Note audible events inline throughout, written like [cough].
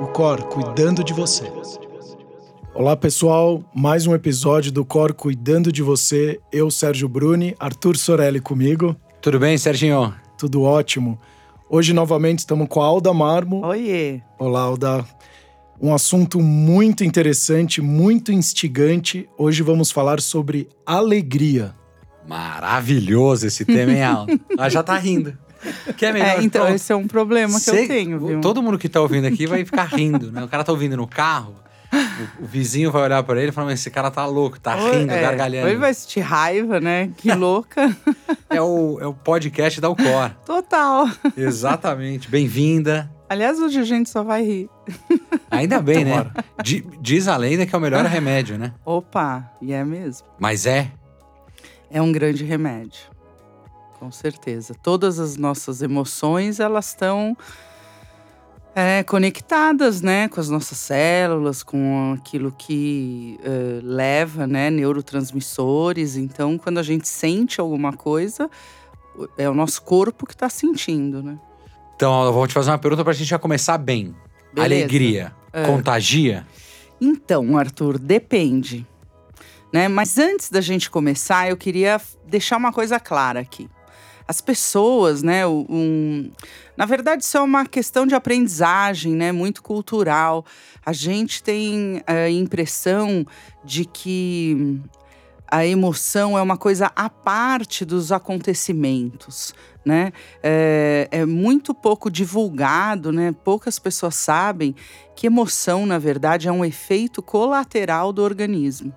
o Cor cuidando de você. Olá pessoal, mais um episódio do Cor Cuidando de Você. Eu, Sérgio Bruni, Arthur Sorelli comigo. Tudo bem, Serginho? Tudo ótimo. Hoje novamente estamos com a Alda Marmo. Oiê! Olá, Alda. Um assunto muito interessante, muito instigante. Hoje vamos falar sobre alegria. Maravilhoso esse tema, hein, Alda? [laughs] Ela já tá rindo. Que é melhor. É, então, pronto. esse é um problema que Cê, eu tenho, viu? Todo mundo que tá ouvindo aqui vai ficar rindo, né? O cara tá ouvindo no carro, o, o vizinho vai olhar para ele e falar: Mas esse cara tá louco, tá rindo, é, gargalhando. Ele vai sentir raiva, né? Que louca. [laughs] é, o, é o podcast da Ucor. Total. Exatamente. Bem-vinda. Aliás, hoje a gente só vai rir. Ainda bem, né? Diz a lenda que é o melhor remédio, né? Opa, e é mesmo. Mas é? É um grande remédio. Com certeza. Todas as nossas emoções, elas estão é, conectadas, né, com as nossas células, com aquilo que uh, leva, né, neurotransmissores. Então, quando a gente sente alguma coisa, é o nosso corpo que está sentindo, né? Então, eu vou te fazer uma pergunta para a gente já começar bem. Beleza. Alegria é. contagia? Então, Arthur, depende. Né? Mas antes da gente começar, eu queria deixar uma coisa clara aqui as pessoas, né? Um, na verdade, isso é uma questão de aprendizagem, né? Muito cultural. A gente tem a é, impressão de que a emoção é uma coisa à parte dos acontecimentos, né? É, é, muito pouco divulgado, né? Poucas pessoas sabem que emoção, na verdade, é um efeito colateral do organismo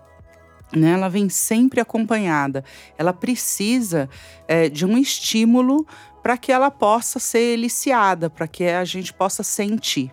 né, ela vem sempre acompanhada. Ela precisa é, de um estímulo para que ela possa ser eliciada, para que a gente possa sentir.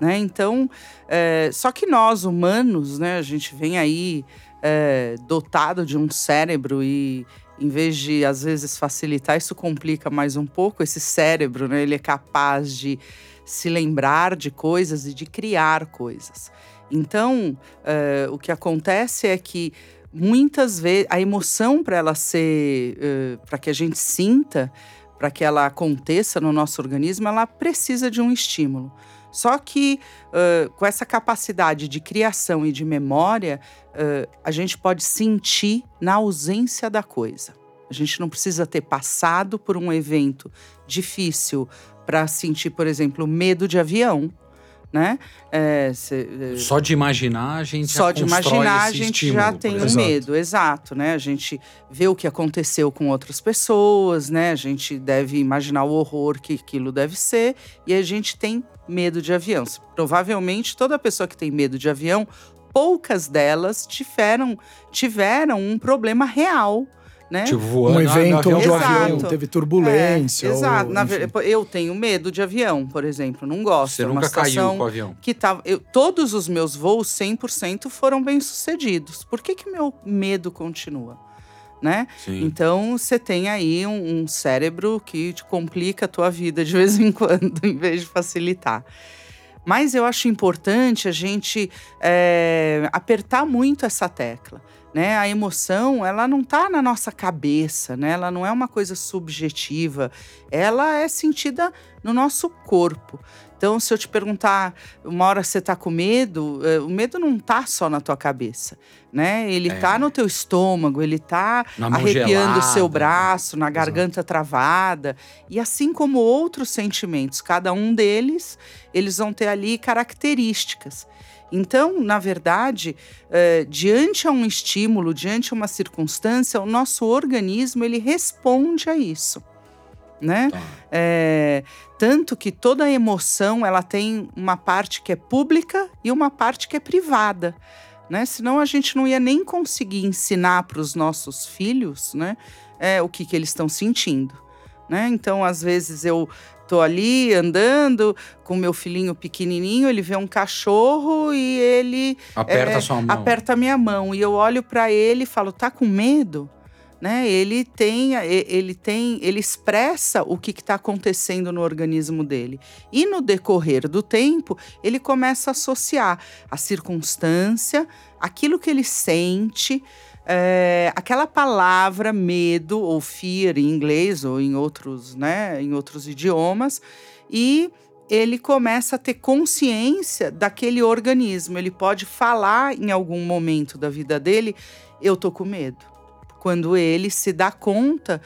Né? Então, é, só que nós humanos, né, a gente vem aí é, dotado de um cérebro e em vez de às vezes facilitar, isso complica mais um pouco. Esse cérebro, né, ele é capaz de se lembrar de coisas e de criar coisas. Então, uh, o que acontece é que muitas vezes a emoção para ela ser, uh, para que a gente sinta, para que ela aconteça no nosso organismo, ela precisa de um estímulo. Só que uh, com essa capacidade de criação e de memória, uh, a gente pode sentir na ausência da coisa. A gente não precisa ter passado por um evento difícil para sentir, por exemplo, medo de avião né? É, cê, é, só de imaginar a gente só de imaginar a gente estímulo, já tem um medo, exato, né? A gente vê o que aconteceu com outras pessoas, né? A gente deve imaginar o horror que aquilo deve ser e a gente tem medo de avião. Provavelmente toda pessoa que tem medo de avião, poucas delas tiveram tiveram um problema real né? Tipo, voando, um evento onde o avião teve turbulência. É, exato. Ou, eu tenho medo de avião, por exemplo. Não gosto. Você é nunca caiu com o avião? Que tava, eu, todos os meus voos, 100%, foram bem sucedidos. Por que, que meu medo continua? Né? Então você tem aí um, um, cérebro que te complica a tua vida de [laughs] vez em quando, em vez de facilitar. Mas eu acho importante a gente é, apertar muito essa tecla né? A emoção, ela não está na nossa cabeça, né? Ela não é uma coisa subjetiva, ela é sentida no nosso corpo. Então, se eu te perguntar, uma hora você está com medo, eh, o medo não está só na tua cabeça, né? Ele está é. no teu estômago, ele está arrepiando o seu braço, na garganta travada, e assim como outros sentimentos, cada um deles, eles vão ter ali características. Então, na verdade, eh, diante a um estímulo, diante a uma circunstância, o nosso organismo ele responde a isso. Né? Tá. É, tanto que toda emoção ela tem uma parte que é pública e uma parte que é privada. Né? Senão a gente não ia nem conseguir ensinar para os nossos filhos né, é, o que, que eles estão sentindo. Né? Então, às vezes, eu tô ali andando com meu filhinho pequenininho, ele vê um cachorro e ele aperta é, sua mão. Aperta minha mão e eu olho para ele e falo: "Tá com medo?" Né? Ele tem, ele tem, ele expressa o que está acontecendo no organismo dele. E no decorrer do tempo, ele começa a associar a circunstância, aquilo que ele sente, é, aquela palavra medo ou fear em inglês ou em outros, né, em outros idiomas e ele começa a ter consciência daquele organismo. Ele pode falar em algum momento da vida dele: eu tô com medo. Quando ele se dá conta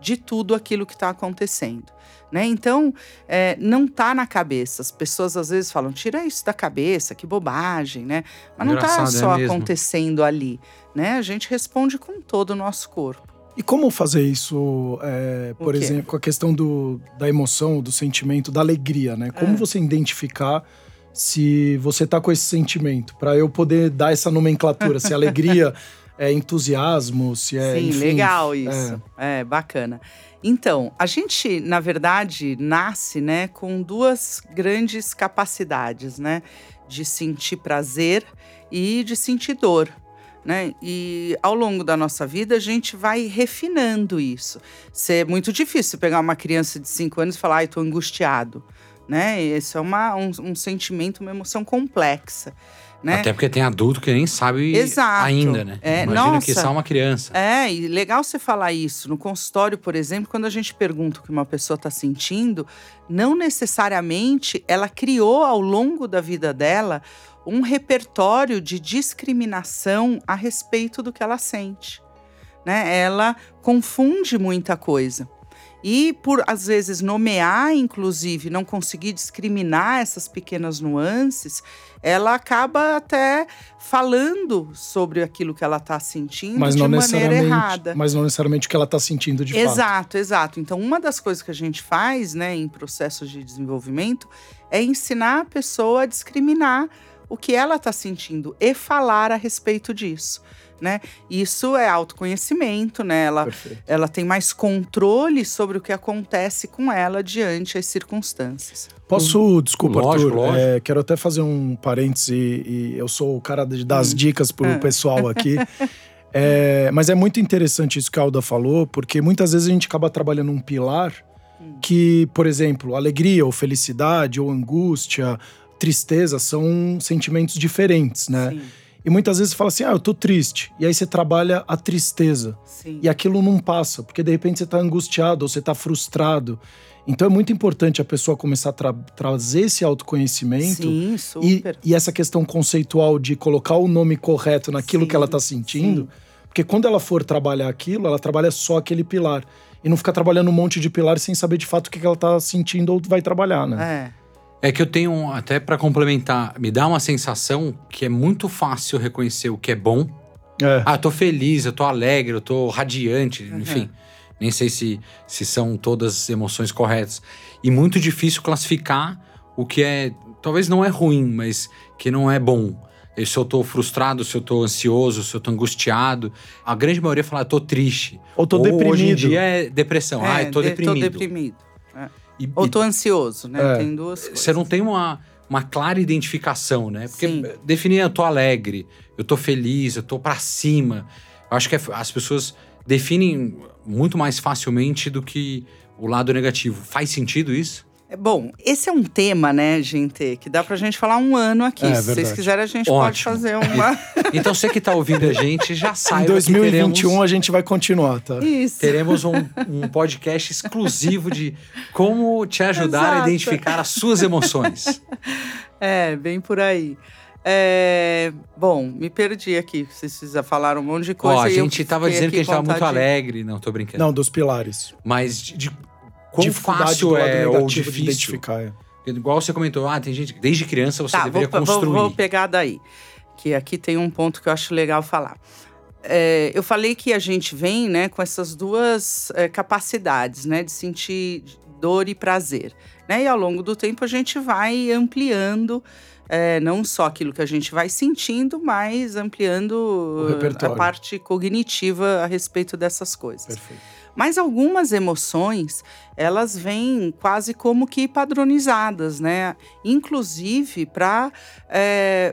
de tudo aquilo que está acontecendo. Né? Então, é, não está na cabeça. As pessoas às vezes falam, tira isso da cabeça, que bobagem, né? Mas não está Engraçado, é só mesmo. acontecendo ali. Né? A gente responde com todo o nosso corpo. E como fazer isso, é, por exemplo, com a questão do, da emoção, do sentimento, da alegria, né? Como É. você identificar se você tá com esse sentimento? Para eu poder dar essa nomenclatura, se alegria [laughs] é entusiasmo, se é. Sim, enfim, legal isso. É. bacana. Então, a gente, na verdade, nasce, né, com duas grandes capacidades, né, de sentir prazer e de sentir dor. Né? E ao longo da nossa vida a gente vai refinando isso. Isso é muito difícil pegar uma criança de 5 anos e falar, ai, tô angustiado. Né? Isso é uma, um, um sentimento, uma emoção complexa. Né? Até porque tem adulto que nem sabe Exato. ainda, né? É, Imagina que nossa. só uma criança. É, e legal você falar isso. No consultório, por exemplo, quando a gente pergunta o que uma pessoa está sentindo, não necessariamente ela criou ao longo da vida dela um repertório de discriminação a respeito do que ela sente. Né? Ela confunde muita coisa. E por, às vezes, nomear, inclusive, não conseguir discriminar essas pequenas nuances, ela acaba até falando sobre aquilo que ela está sentindo Mas de maneira errada. mas não necessariamente o que ela tá sentindo de fato. Exato, exato. Então, uma das coisas que a gente faz, né, em processos de desenvolvimento, é ensinar a pessoa a discriminar o que ela está sentindo e falar a respeito disso, né? Isso é autoconhecimento, né? Ela, Perfeito. ela tem mais controle sobre o que acontece com ela diante as circunstâncias. Posso, desculpa, Lógico, Arthur, lógico. é, quero até fazer um parêntese e eu sou o cara de- das dicas pro Ah. pessoal aqui. [laughs] É, mas é muito interessante isso que a Alda falou, porque muitas vezes a gente acaba trabalhando um pilar que, por exemplo, alegria ou felicidade ou angústia, tristeza são sentimentos diferentes, né? Sim, E muitas vezes você fala assim, ah, eu tô triste. E aí você trabalha a tristeza. sim. E aquilo não passa, porque de repente você tá angustiado ou você tá frustrado. Então é muito importante a pessoa começar a tra- trazer esse autoconhecimento Sim, e, super. e essa questão conceitual de colocar o nome correto naquilo Sim, que ela tá sentindo. sim. Porque quando ela for trabalhar aquilo, ela trabalha só aquele pilar. E não fica trabalhando um monte de pilar sem saber de fato o que que ela tá sentindo ou vai trabalhar, né? É. É que eu tenho, até pra complementar, me dá uma sensação que é muito fácil reconhecer o que é bom. É. Ah, eu tô feliz, eu tô alegre, eu tô radiante, enfim. Nem sei se, se são todas as emoções corretas. E muito difícil classificar o que é, talvez não é ruim, mas que não é bom. E Se eu tô frustrado, se eu tô ansioso, se eu tô angustiado. A grande maioria fala, ah, tô triste. Ou tô Hoje em deprimido. dia é depressão. ah, É, eu tô de- deprimido. Tô deprimido. E- Ou tô ansioso, né? É. Tem duas coisas. você não tem uma, uma clara identificação, né? Porque Sim. definir eu tô alegre, eu tô feliz, eu tô pra cima. Eu acho que é- as pessoas definem muito mais facilmente do que o lado negativo. Faz sentido isso? É bom, esse é um tema, né, gente, que dá pra gente falar um ano aqui. É, Se vocês verdade. quiserem, a gente pode Ótimo. fazer uma. Então você que tá ouvindo a gente já [laughs] Em saiba 2021 que teremos, a gente vai continuar, tá? Isso. teremos um, um podcast exclusivo de como te ajudar a Exato. identificar as suas emoções. [laughs] É, bem por aí. É, Bom, me perdi aqui. Vocês já falaram um monte de coisa. Ó, a eu gente tava fiquei dizendo que a gente tava muito alegre. Não, tô brincando. Não, dos pilares. Mas de, de quão Dificuldade fácil é ou difícil. identificar. é. Igual você comentou, ah, tem gente que desde criança você Tá, deveria vou, vou- construir. vou pegar daí. Que aqui tem um ponto que eu acho legal falar. É, eu falei que a gente vem né, com essas duas é, capacidades, né? De sentir dor e prazer. Né? E ao longo do tempo a gente vai ampliando é, não só aquilo que a gente vai sentindo, mas ampliando a parte cognitiva a respeito dessas coisas. Perfeito. Mas algumas emoções, elas vêm quase como que padronizadas, né? Inclusive para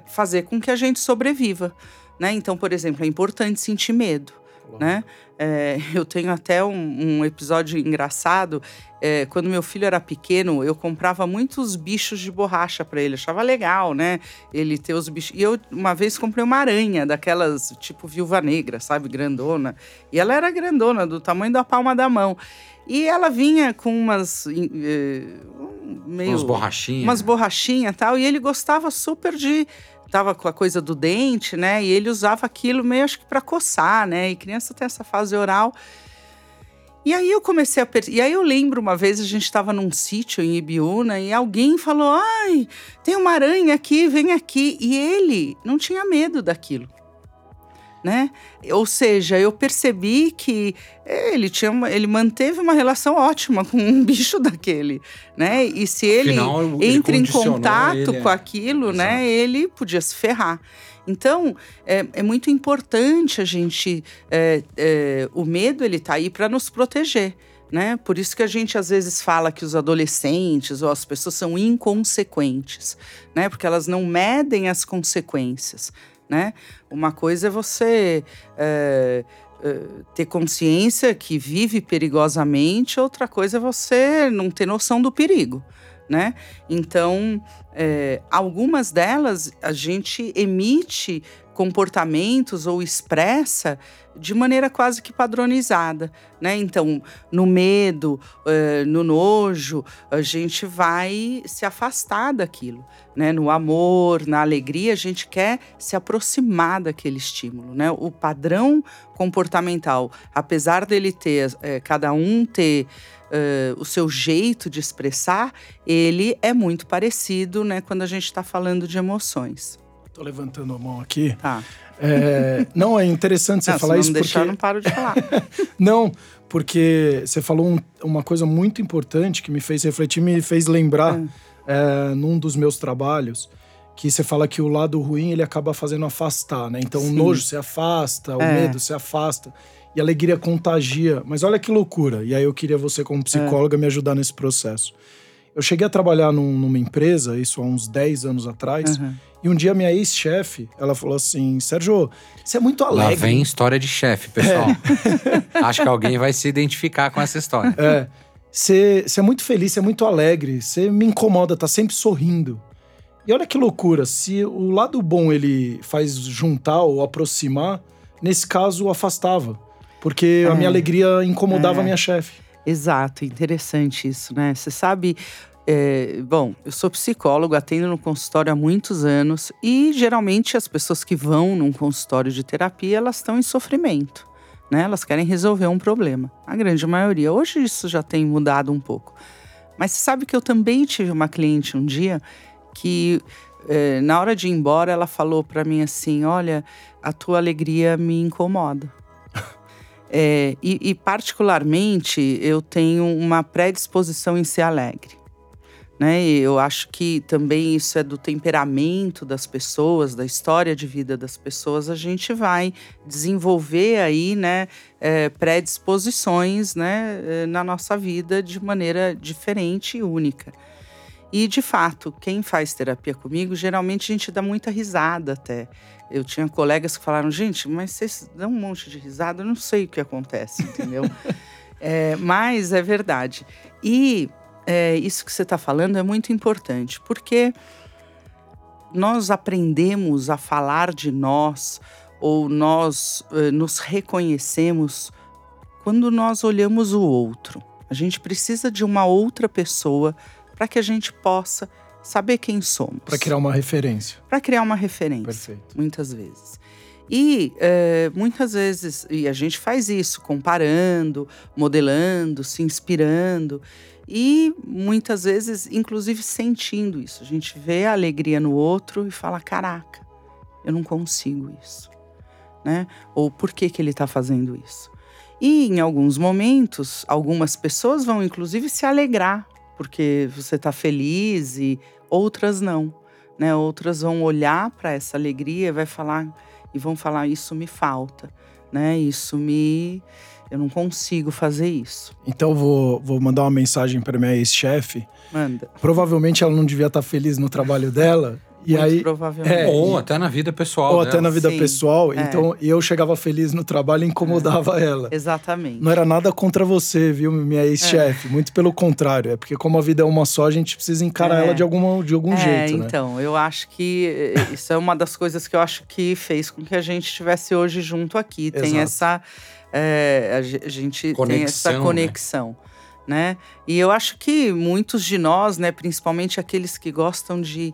fazer com que a gente sobreviva. Né? Então, por exemplo, é importante sentir medo. Né? É, [laughs] eu tenho até um, um episódio engraçado. é, quando meu filho era pequeno, eu comprava muitos bichos de borracha para ele. Achava legal, né? Ele ter os bichos. E eu, uma vez, comprei uma aranha, daquelas tipo viúva negra, sabe? Grandona. E ela era grandona, do tamanho da palma da mão. E ela vinha com umas. eh, meio. Umas borrachinhas. Umas borrachinhas e tal. E ele gostava super de. Tava com a coisa do dente, né? E ele usava aquilo meio acho que pra coçar, né? E criança tem essa fase oral. E aí eu comecei a. Per... E aí eu lembro uma vez a gente estava num sítio em Ibiúna e alguém falou: ai, tem uma aranha aqui, vem aqui. E ele não tinha medo daquilo né? Ou seja, eu percebi que ele tinha uma, ele manteve uma relação ótima com um [laughs] bicho daquele, né? E se ele Afinal, ele entra em condicionou contato ele, com é. aquilo, né? Exato. Ele podia se ferrar. Então é, é muito importante a gente é, é, o medo ele tá aí para nos proteger. Né? Por isso que a gente às vezes fala que os adolescentes ou as pessoas são inconsequentes, né? Porque elas não medem as consequências, né? Uma coisa é você é, é, ter consciência que vive perigosamente, outra coisa é você não ter noção do perigo, né? Então, é, algumas delas a gente emite comportamentos ou expressa de maneira quase que padronizada, né? Então, no medo, eh, no nojo, a gente vai se afastar daquilo, né? No amor, na alegria, a gente quer se aproximar daquele estímulo, né? O padrão comportamental, apesar dele ter, eh, cada um ter eh, o seu jeito de expressar, ele é muito parecido, né? Quando a gente está falando de emoções. Tô levantando a mão aqui. Tá. É, não, é interessante você Não, falar se isso não deixar, eu porque... não paro de falar. [laughs] Não, porque você falou um- uma coisa muito importante que me fez refletir, me fez lembrar é, num dos meus trabalhos, que você fala que o lado ruim ele acaba fazendo afastar, né? Então o Sim. nojo se afasta, o É. medo se afasta e a alegria contagia. Mas olha que loucura. E aí eu queria você como psicóloga me ajudar nesse processo. Eu cheguei a trabalhar num- numa empresa, isso há uns 10 anos atrás, Uhum. e um dia minha ex-chefe, ela falou assim: Sérgio, você é muito Lá alegre. vem história de chefe, pessoal. [laughs] Acho que alguém vai se identificar com essa história. É. Você você é muito feliz, você é muito alegre, você me incomoda, tá sempre sorrindo. E olha que loucura, se o lado bom ele faz juntar ou aproximar, nesse caso afastava. Porque a É. minha alegria incomodava É. a minha chefe. Exato, interessante isso, né? Você sabe, é, bom, eu sou psicólogo, atendo no consultório há muitos anos e geralmente as pessoas que vão num consultório de terapia, elas estão em sofrimento, né? Elas querem resolver um problema. A grande maioria. Hoje isso já tem mudado um pouco. Mas você sabe que eu também tive uma cliente um dia que é, na hora de ir embora ela falou para mim assim, olha, a tua alegria me incomoda. É, e, e, particularmente, eu tenho uma predisposição em ser alegre. Né? E eu acho que também isso é do temperamento das pessoas, da história de vida das pessoas. A gente vai desenvolver aí, né, é, predisposições, né, é, na nossa vida de maneira diferente e única. E de fato, quem faz terapia comigo, geralmente a gente dá muita risada até. Eu tinha colegas que falaram, gente, mas vocês dão um monte de risada, eu não sei o que acontece, entendeu? [laughs] é, mas é verdade. E é, isso que você está falando é muito importante, porque nós aprendemos a falar de nós ou nós eh, nos reconhecemos quando nós olhamos o outro. A gente precisa de uma outra pessoa para que a gente possa saber quem somos. Para criar uma referência. Para criar uma referência. Perfeito. Muitas vezes. E é, muitas vezes, e a gente faz isso comparando, modelando, se inspirando. E muitas vezes, inclusive, sentindo isso. A gente vê a alegria no outro e fala: caraca, eu não consigo isso. Né? Ou por que, que ele está fazendo isso? E em alguns momentos, algumas pessoas vão inclusive se alegrar porque você está feliz e outras não. Né? Outras vão olhar para essa alegria e vai falar e vão falar isso me falta, né? Isso me eu não consigo fazer isso. Então eu vou, vou mandar uma mensagem para minha ex-chefe. Manda. Provavelmente ela não devia estar feliz no trabalho dela. E Muito aí, provavelmente. É, Ou até na vida pessoal. ou dela. até na vida Sim, pessoal, é. então eu chegava feliz no trabalho e incomodava ela. Exatamente. Não era nada contra você, viu, minha ex-chefe. Muito pelo contrário. É porque, como a vida é uma só, a gente precisa encarar É. ela de, alguma, de algum é, jeito, né? então, eu acho que eh, isso é uma das coisas que eu acho que fez com que a gente estivesse hoje junto aqui. Tem Exato. essa. eh, a ge- a gente tem Conexão, essa né? conexão. né? E eu acho que muitos de nós, né, principalmente aqueles que gostam de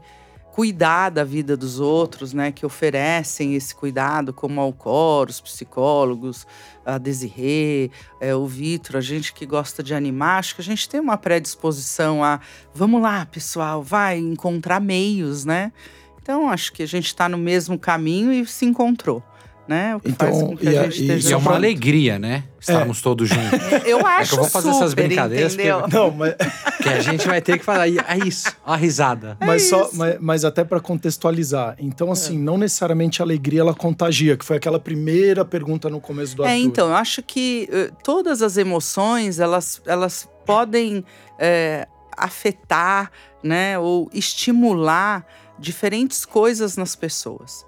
cuidar da vida dos outros, né, que oferecem esse cuidado, como a Alcor, os psicólogos, a Desirê, é, o Vitor, a gente que gosta de animar, acho que a gente tem uma predisposição a, vamos lá, pessoal, vai encontrar meios, né? Então, acho que a gente está no mesmo caminho e se encontrou né? O que Então, faz com que e a a- gente e esteja Isso é uma alegria, né? Estarmos todos juntos. [laughs] Eu É acho que eu vou fazer essas super, brincadeiras, entendeu? porque- Não, mas, [laughs] que a gente vai ter que falar. "E- É isso, a risada. mas só, mas, mas até para contextualizar. Então, assim, não necessariamente a alegria ela contagia, que foi aquela primeira pergunta no começo do É, Arthur. então, eu acho que eh, todas as emoções, elas, elas podem eh, afetar, né, ou estimular diferentes coisas nas pessoas.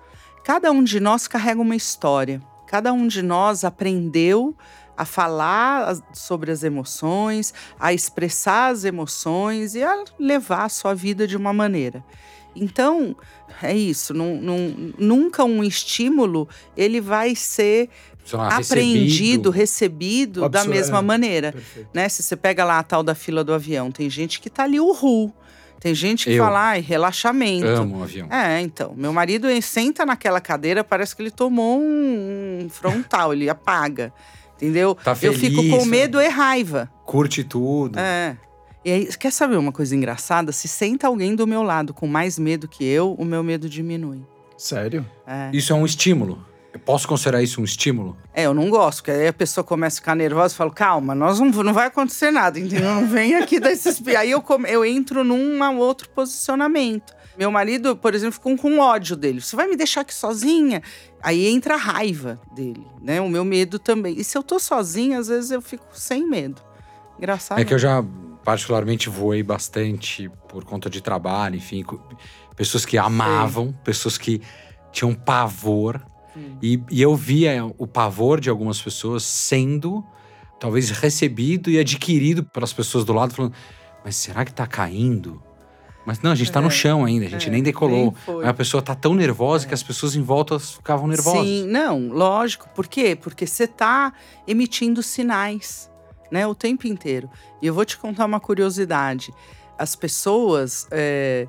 Cada um de nós carrega uma história. Cada um de nós aprendeu a falar sobre as emoções, a expressar as emoções e a levar a sua vida de uma maneira. Então, é isso. nun- nun- nunca um estímulo ele vai ser lá, apreendido, recebido. recebido da mesma é. maneira. Perfeito. Né? Se você pega lá a tal da fila do avião, tem gente que tá ali uhul. Tem gente que Eu. fala, ai, relaxamento. Amo o avião. É, então. Meu marido senta naquela cadeira, parece que ele tomou um, frontal, ele apaga. Entendeu? Tá Eu fico feliz, com né? medo e raiva. Curte tudo. É. E aí, quer saber uma coisa engraçada? Se senta alguém do meu lado com mais medo que eu, o meu medo diminui. Sério? É. Isso é um estímulo. Eu posso considerar isso um estímulo? É, eu não gosto, porque aí a pessoa começa a ficar nervosa e fala, calma, nós não, não vai acontecer nada, entendeu? Não vem aqui desses... aí eu, come- eu entro num outro posicionamento. Meu marido, por exemplo, ficou com ódio dele. Você vai me deixar aqui sozinha? Aí entra a raiva dele, né? O meu medo também. E se eu tô sozinha, às vezes eu fico sem medo. Engraçado. É que eu já particularmente voei bastante por conta de trabalho, enfim, pessoas que amavam, pessoas que tinham pavor. E, e eu via o pavor de algumas pessoas sendo talvez recebido e adquirido pelas pessoas do lado, falando: Mas será que tá caindo? Mas não, a gente tá no chão ainda, a gente é, nem decolou. Mas a pessoa tá tão nervosa que as pessoas em volta ficavam nervosas. Sim, não, lógico. Por quê? Porque você está emitindo sinais, né, o tempo inteiro. E eu vou te contar uma curiosidade. As pessoas, é,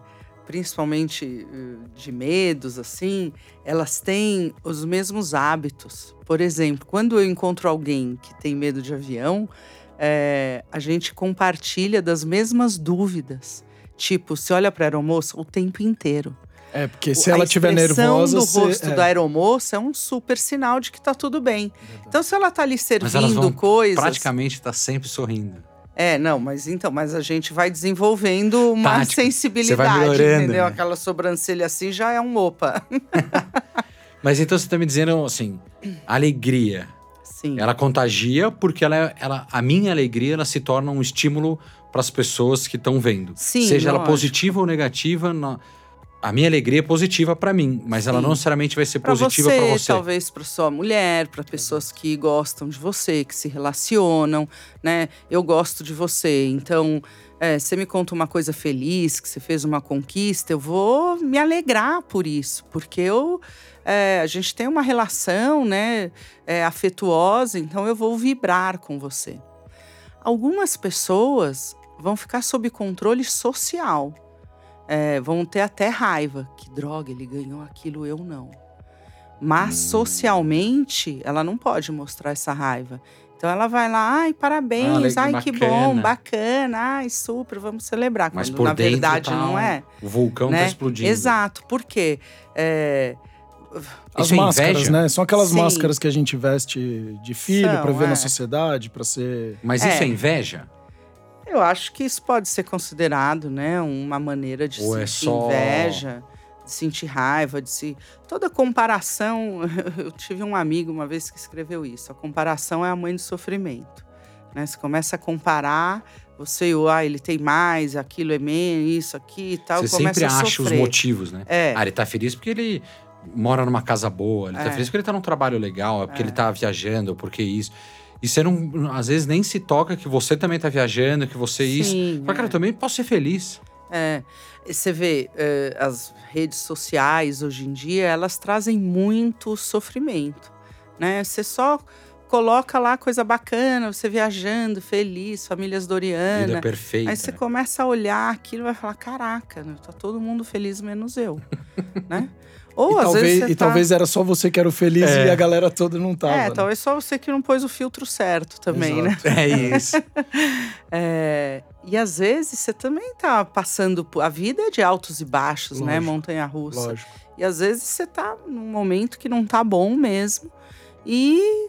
principalmente eh, de medos, assim, elas têm os mesmos hábitos. Por exemplo, quando eu encontro alguém que tem medo de avião, é, a gente compartilha das mesmas dúvidas. Tipo, se olha para a aeromoça o tempo inteiro. É, porque se A ela estiver expressão nervosa. do você- rosto é. da aeromoça é um super sinal de que tá tudo bem. Então, se ela tá ali Mas elas servindo vão coisas. praticamente tá sempre sorrindo. É, não, mas então, mas a gente vai desenvolvendo uma Tática. sensibilidade, entendeu? né? Aquela sobrancelha assim já é um opa. [laughs] Mas então você tá me dizendo assim, alegria. Sim. Ela contagia porque ela, é- ela, a minha alegria ela se torna um estímulo para as pessoas que estão vendo. Sim, Seja ela lógico. positiva ou negativa, na- a minha alegria é positiva para mim, mas ela Sim. não necessariamente vai ser Pra positiva para você. talvez para sua mulher, para pessoas que gostam de você, que se relacionam, né? Eu gosto de você, então é, você me conta uma coisa feliz, que você fez uma conquista, eu vou me alegrar por isso, porque eu é, a gente tem uma relação, né, é, afetuosa, então eu vou vibrar com você. Algumas pessoas vão ficar sob controle social. É, vão ter até raiva. Que droga, ele ganhou aquilo, eu não. Mas socialmente, ela não pode mostrar essa raiva. Então ela vai lá, ai, parabéns, Ah, ai, que bacana. bom, bacana, ai, super, vamos celebrar. Mas Quando por na dentro verdade tá não é. O vulcão né? tá explodindo. Exato, por quê? É, As Isso é máscaras, inveja? né? São aquelas Sim. máscaras que a gente veste de filho pra ver é. na sociedade, pra ser. Mas É. isso é inveja? Eu acho que isso pode ser considerado, né, uma maneira de Ou é sentir só- inveja, de sentir raiva, de se toda comparação. [laughs] Eu tive um amigo uma vez que escreveu isso. A comparação é a mãe do sofrimento, né? Você começa a comparar, você, ah, ele tem mais, aquilo é menos, isso aqui e tal, Você sempre acha os motivos, né? É. Ah, ele tá feliz porque ele mora numa casa boa, ele tá É. feliz porque ele tá num trabalho legal, é porque É. ele tá viajando, porque isso. E você não, às vezes nem se toca que você também tá viajando, que você isso. Sim, Fala, cara, é. eu também posso ser feliz. É, você vê, eh, as redes sociais hoje em dia, elas trazem muito sofrimento, né? Você só coloca lá coisa bacana, você viajando, feliz, famílias Doriana. Vida perfeita. Aí você né? começa a olhar aquilo e vai falar: caraca, né, tá todo mundo feliz menos eu. [laughs] né? Ou e às talvez, vezes e tá... talvez era só você que era o feliz É. e a galera toda não tava. É, né? talvez só você que não pôs o filtro certo também, né? Exato. É isso. [laughs] É, e às vezes você também tá passando por. A vida é de altos e baixos, né? Lógico, Montanha russa. Lógico. E às vezes você tá num momento que não tá bom mesmo. E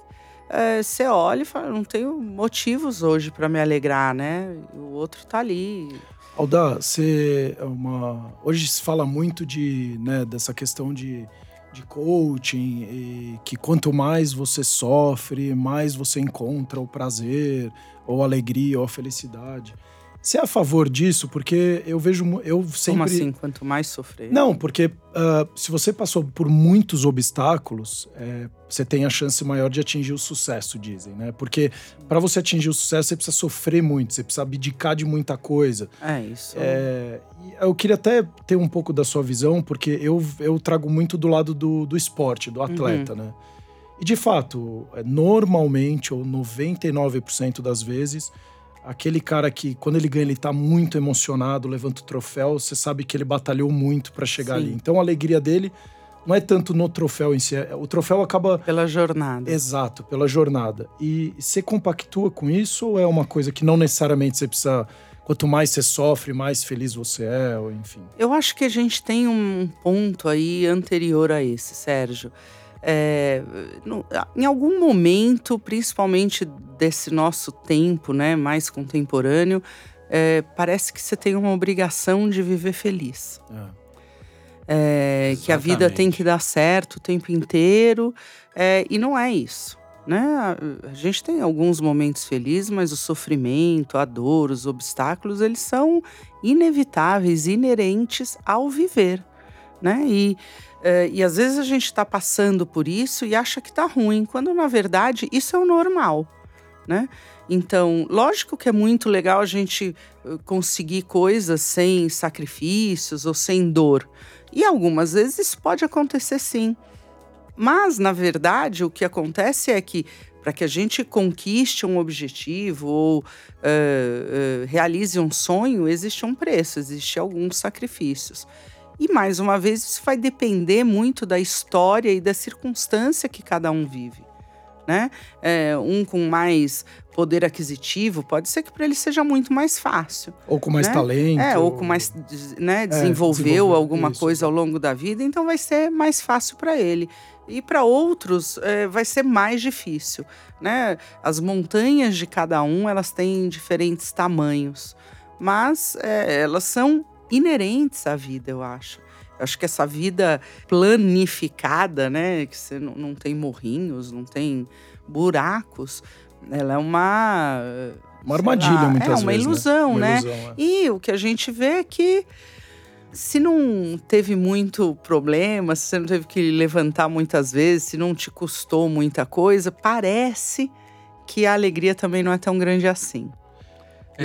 é, você olha e fala, não tenho motivos hoje para me alegrar, né? O outro tá ali. Alda, você é uma. Hoje se fala muito de, né, dessa questão de, de coaching, que quanto mais você sofre, mais você encontra o prazer, ou a alegria, ou a felicidade. Você é a favor disso? Porque eu vejo. Eu sempre. Como assim? Quanto mais sofrer. Não, porque ah, se você passou por muitos obstáculos, é, você tem a chance maior de atingir o sucesso, dizem, né? Porque para você atingir o sucesso, você precisa sofrer muito, você precisa abdicar de muita coisa. É isso. É, eu queria até ter um pouco da sua visão, porque eu, eu trago muito do lado do, do esporte, do atleta, né? E de fato, é, normalmente, ou 99% das vezes, aquele cara que, quando ele ganha, ele tá muito emocionado, levanta o troféu, você sabe que ele batalhou muito para chegar Sim. ali. Então a alegria dele não é tanto no troféu em si, é- o troféu acaba. Pela jornada. Exato, pela jornada. E você compactua com isso ou é uma coisa que não necessariamente você precisa. Quanto mais você sofre, mais feliz você é, ou enfim. Eu acho que a gente tem um ponto aí anterior a esse, Sérgio. É, no- em algum momento, principalmente desse nosso tempo, né, mais contemporâneo, é, parece que você tem uma obrigação de viver feliz. É, que a vida tem que dar certo o tempo inteiro, é, e não é isso. Né? A gente tem alguns momentos felizes, mas o sofrimento, a dor, os obstáculos, eles são inevitáveis, inerentes ao viver. Né? E, é, e às vezes a gente está passando por isso e acha que está ruim, quando na verdade isso é o normal. Né? Então, lógico que é muito legal a gente eh, conseguir coisas sem sacrifícios ou sem dor. E algumas vezes isso pode acontecer sim. Mas, na verdade, o que acontece é que para que a gente conquiste um objetivo ou eh, eh, realize um sonho, existe um preço, existe alguns sacrifícios. E mais uma vez, isso vai depender muito da história e da circunstância que cada um vive. Né? É, um com mais poder aquisitivo, pode ser que para ele seja muito mais fácil. Ou com mais Né? talento. É, ou com mais, né, desenvolveu desenvolveu, alguma isso. coisa ao longo da vida, então vai ser mais fácil para ele. E para outros é, vai ser mais difícil, né? As montanhas de cada um elas têm diferentes tamanhos, mas é, elas são inerentes à vida, eu acho. Eu acho que essa vida planificada, né, que você não, não tem morrinhos, não tem buracos, ela é uma Uma armadilha, lá, muitas é vezes. uma né? ilusão, Uma né? ilusão, é. E o que a gente vê é que se não teve muito problema, se você não teve que levantar muitas vezes, se não te custou muita coisa, parece que a alegria também não é tão grande assim.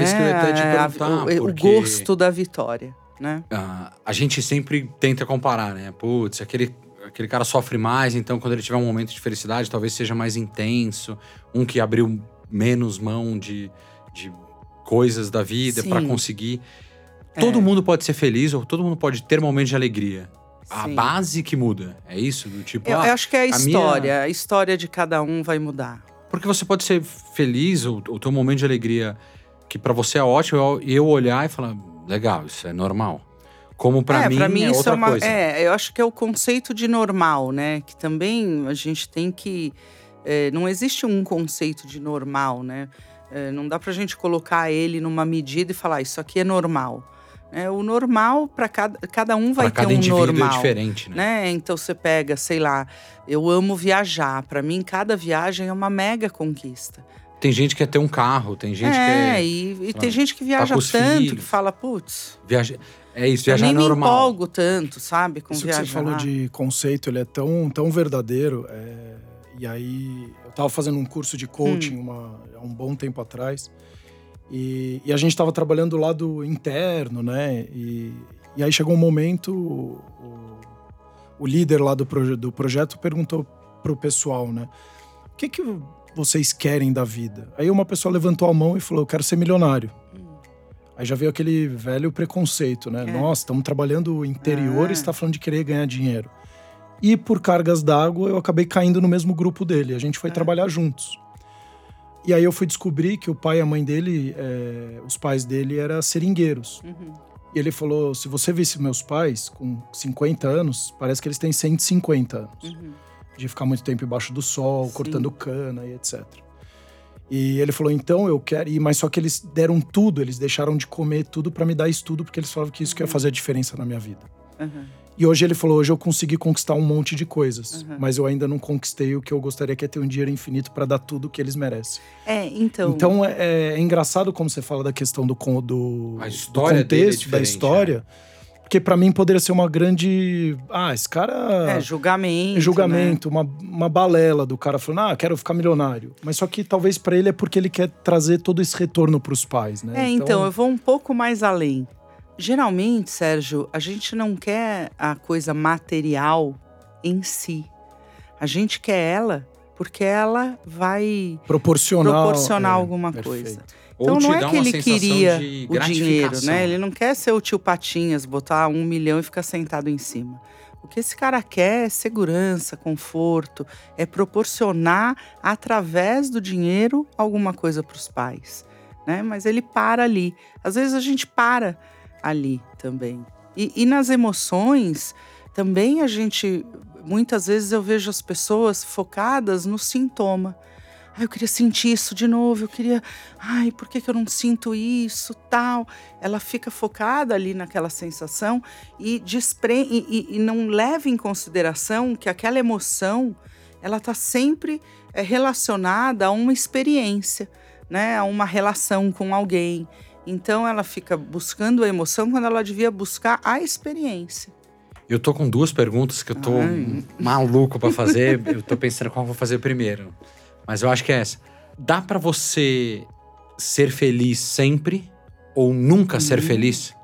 É isso que eu ia até te? A- perguntar. o, o porque, gosto da vitória, né? ah, a gente sempre tenta comparar, né? Putz, aquele, aquele cara sofre mais, então quando ele tiver um momento de felicidade, talvez seja mais intenso. Um que abriu menos mão de, de coisas da vida para conseguir. Todo mundo pode ser feliz ou todo mundo pode ter momentos de alegria. A Sim. base que muda. É isso? Do tipo, Eu, ah, eu acho que é a a minha- história, a história de cada um vai mudar. Porque você pode ser feliz ou, ou ter um momento de alegria que pra você é ótimo e eu olhar e falar, legal, isso é normal. Como pra é, mim, pra mim é isso outra é uma. coisa. É, eu acho que é o conceito de normal, né? Que também a gente tem que. é, não existe um conceito de normal, né? É, não dá pra gente colocar ele numa medida e falar, isso aqui é normal. É, o normal, para cada, cada um vai Pra cada ter um indivíduo normal. é diferente, né? né? Então você pega, sei lá, eu amo viajar. Pra mim, cada viagem é uma mega conquista. Tem gente que quer ter um carro, tem gente é, que é e, e lá, tem gente que viaja os tanto que filhos. fala, putz, viaja... É isso, eu viajar nem é me normal. empolgo tanto, sabe, com Isso que viajar. você falou de conceito, ele é tão, tão verdadeiro. é, E aí, eu tava fazendo um curso de Hum. coaching uma, há um bom tempo atrás. E, e a gente tava trabalhando do lado interno, né? E, e aí chegou um momento, o, o líder lá do, proje do projeto perguntou pro pessoal, né? o que, que vocês querem da vida? Aí uma pessoa levantou a mão e falou: Eu quero ser milionário. Aí já veio aquele velho preconceito, né? É. Nossa, estamos trabalhando o interior Ah. e está falando de querer ganhar dinheiro. E por cargas d'água, eu acabei caindo no mesmo grupo dele. A gente foi trabalhar juntos. E aí eu fui descobrir que o pai e a mãe dele, é, os pais dele eram seringueiros. Uhum. E ele falou: se você visse meus pais com 50 anos, parece que eles têm 150 anos. Uhum. De ficar muito tempo embaixo do sol, Sim. cortando cana e etc. E ele falou: então eu quero. E, mas só que eles deram tudo, eles deixaram de comer tudo para me dar estudo, porque eles falavam que isso que ia fazer a diferença na minha vida. Uhum. E hoje ele falou: hoje eu consegui conquistar um monte de coisas, Uhum. mas eu ainda não conquistei o que eu gostaria, que é ter um dinheiro infinito para dar tudo o que eles merecem. É, então. Então é, é engraçado como você fala da questão do, do, A do história dele é contexto, da diferente, história. Porque para mim poderia ser uma grande. Ah, esse cara. é, julgamento. Julgamento, uma, uma balela do cara falando, ah, quero ficar milionário. Mas só que talvez pra ele é porque ele quer trazer todo esse retorno pros pais, né? Né? É, então, eu vou um pouco mais além. Geralmente, Sérgio, a gente não quer a coisa material em si. A gente quer ela porque ela vai proporcional, proporcionar é, alguma perfeito. coisa. Ou Então te não é dá que uma ele queria de o dinheiro, né? Ele não quer ser o tio Patinhas, botar um milhão e ficar sentado em cima. O que esse cara quer é segurança, conforto, é proporcionar através do dinheiro alguma coisa para os pais, né? Mas ele para ali. Às vezes a gente para ali também. E, e nas emoções também a gente, muitas vezes eu vejo as pessoas focadas no sintoma. Ai, eu queria sentir isso de novo, eu queria. Ai, por que, que eu não sinto isso? Tal. Ela fica focada ali naquela sensação e, despre... e, e- e não leva em consideração que aquela emoção ela está sempre é, relacionada a uma experiência, né? a uma relação com alguém. Então ela fica buscando a emoção quando ela devia buscar a experiência. Eu tô com duas perguntas que eu tô Ai. maluco pra fazer. eu tô pensando qual eu vou fazer primeiro. Mas eu acho que é essa. Dá pra você ser feliz sempre ou nunca ser Hum. feliz?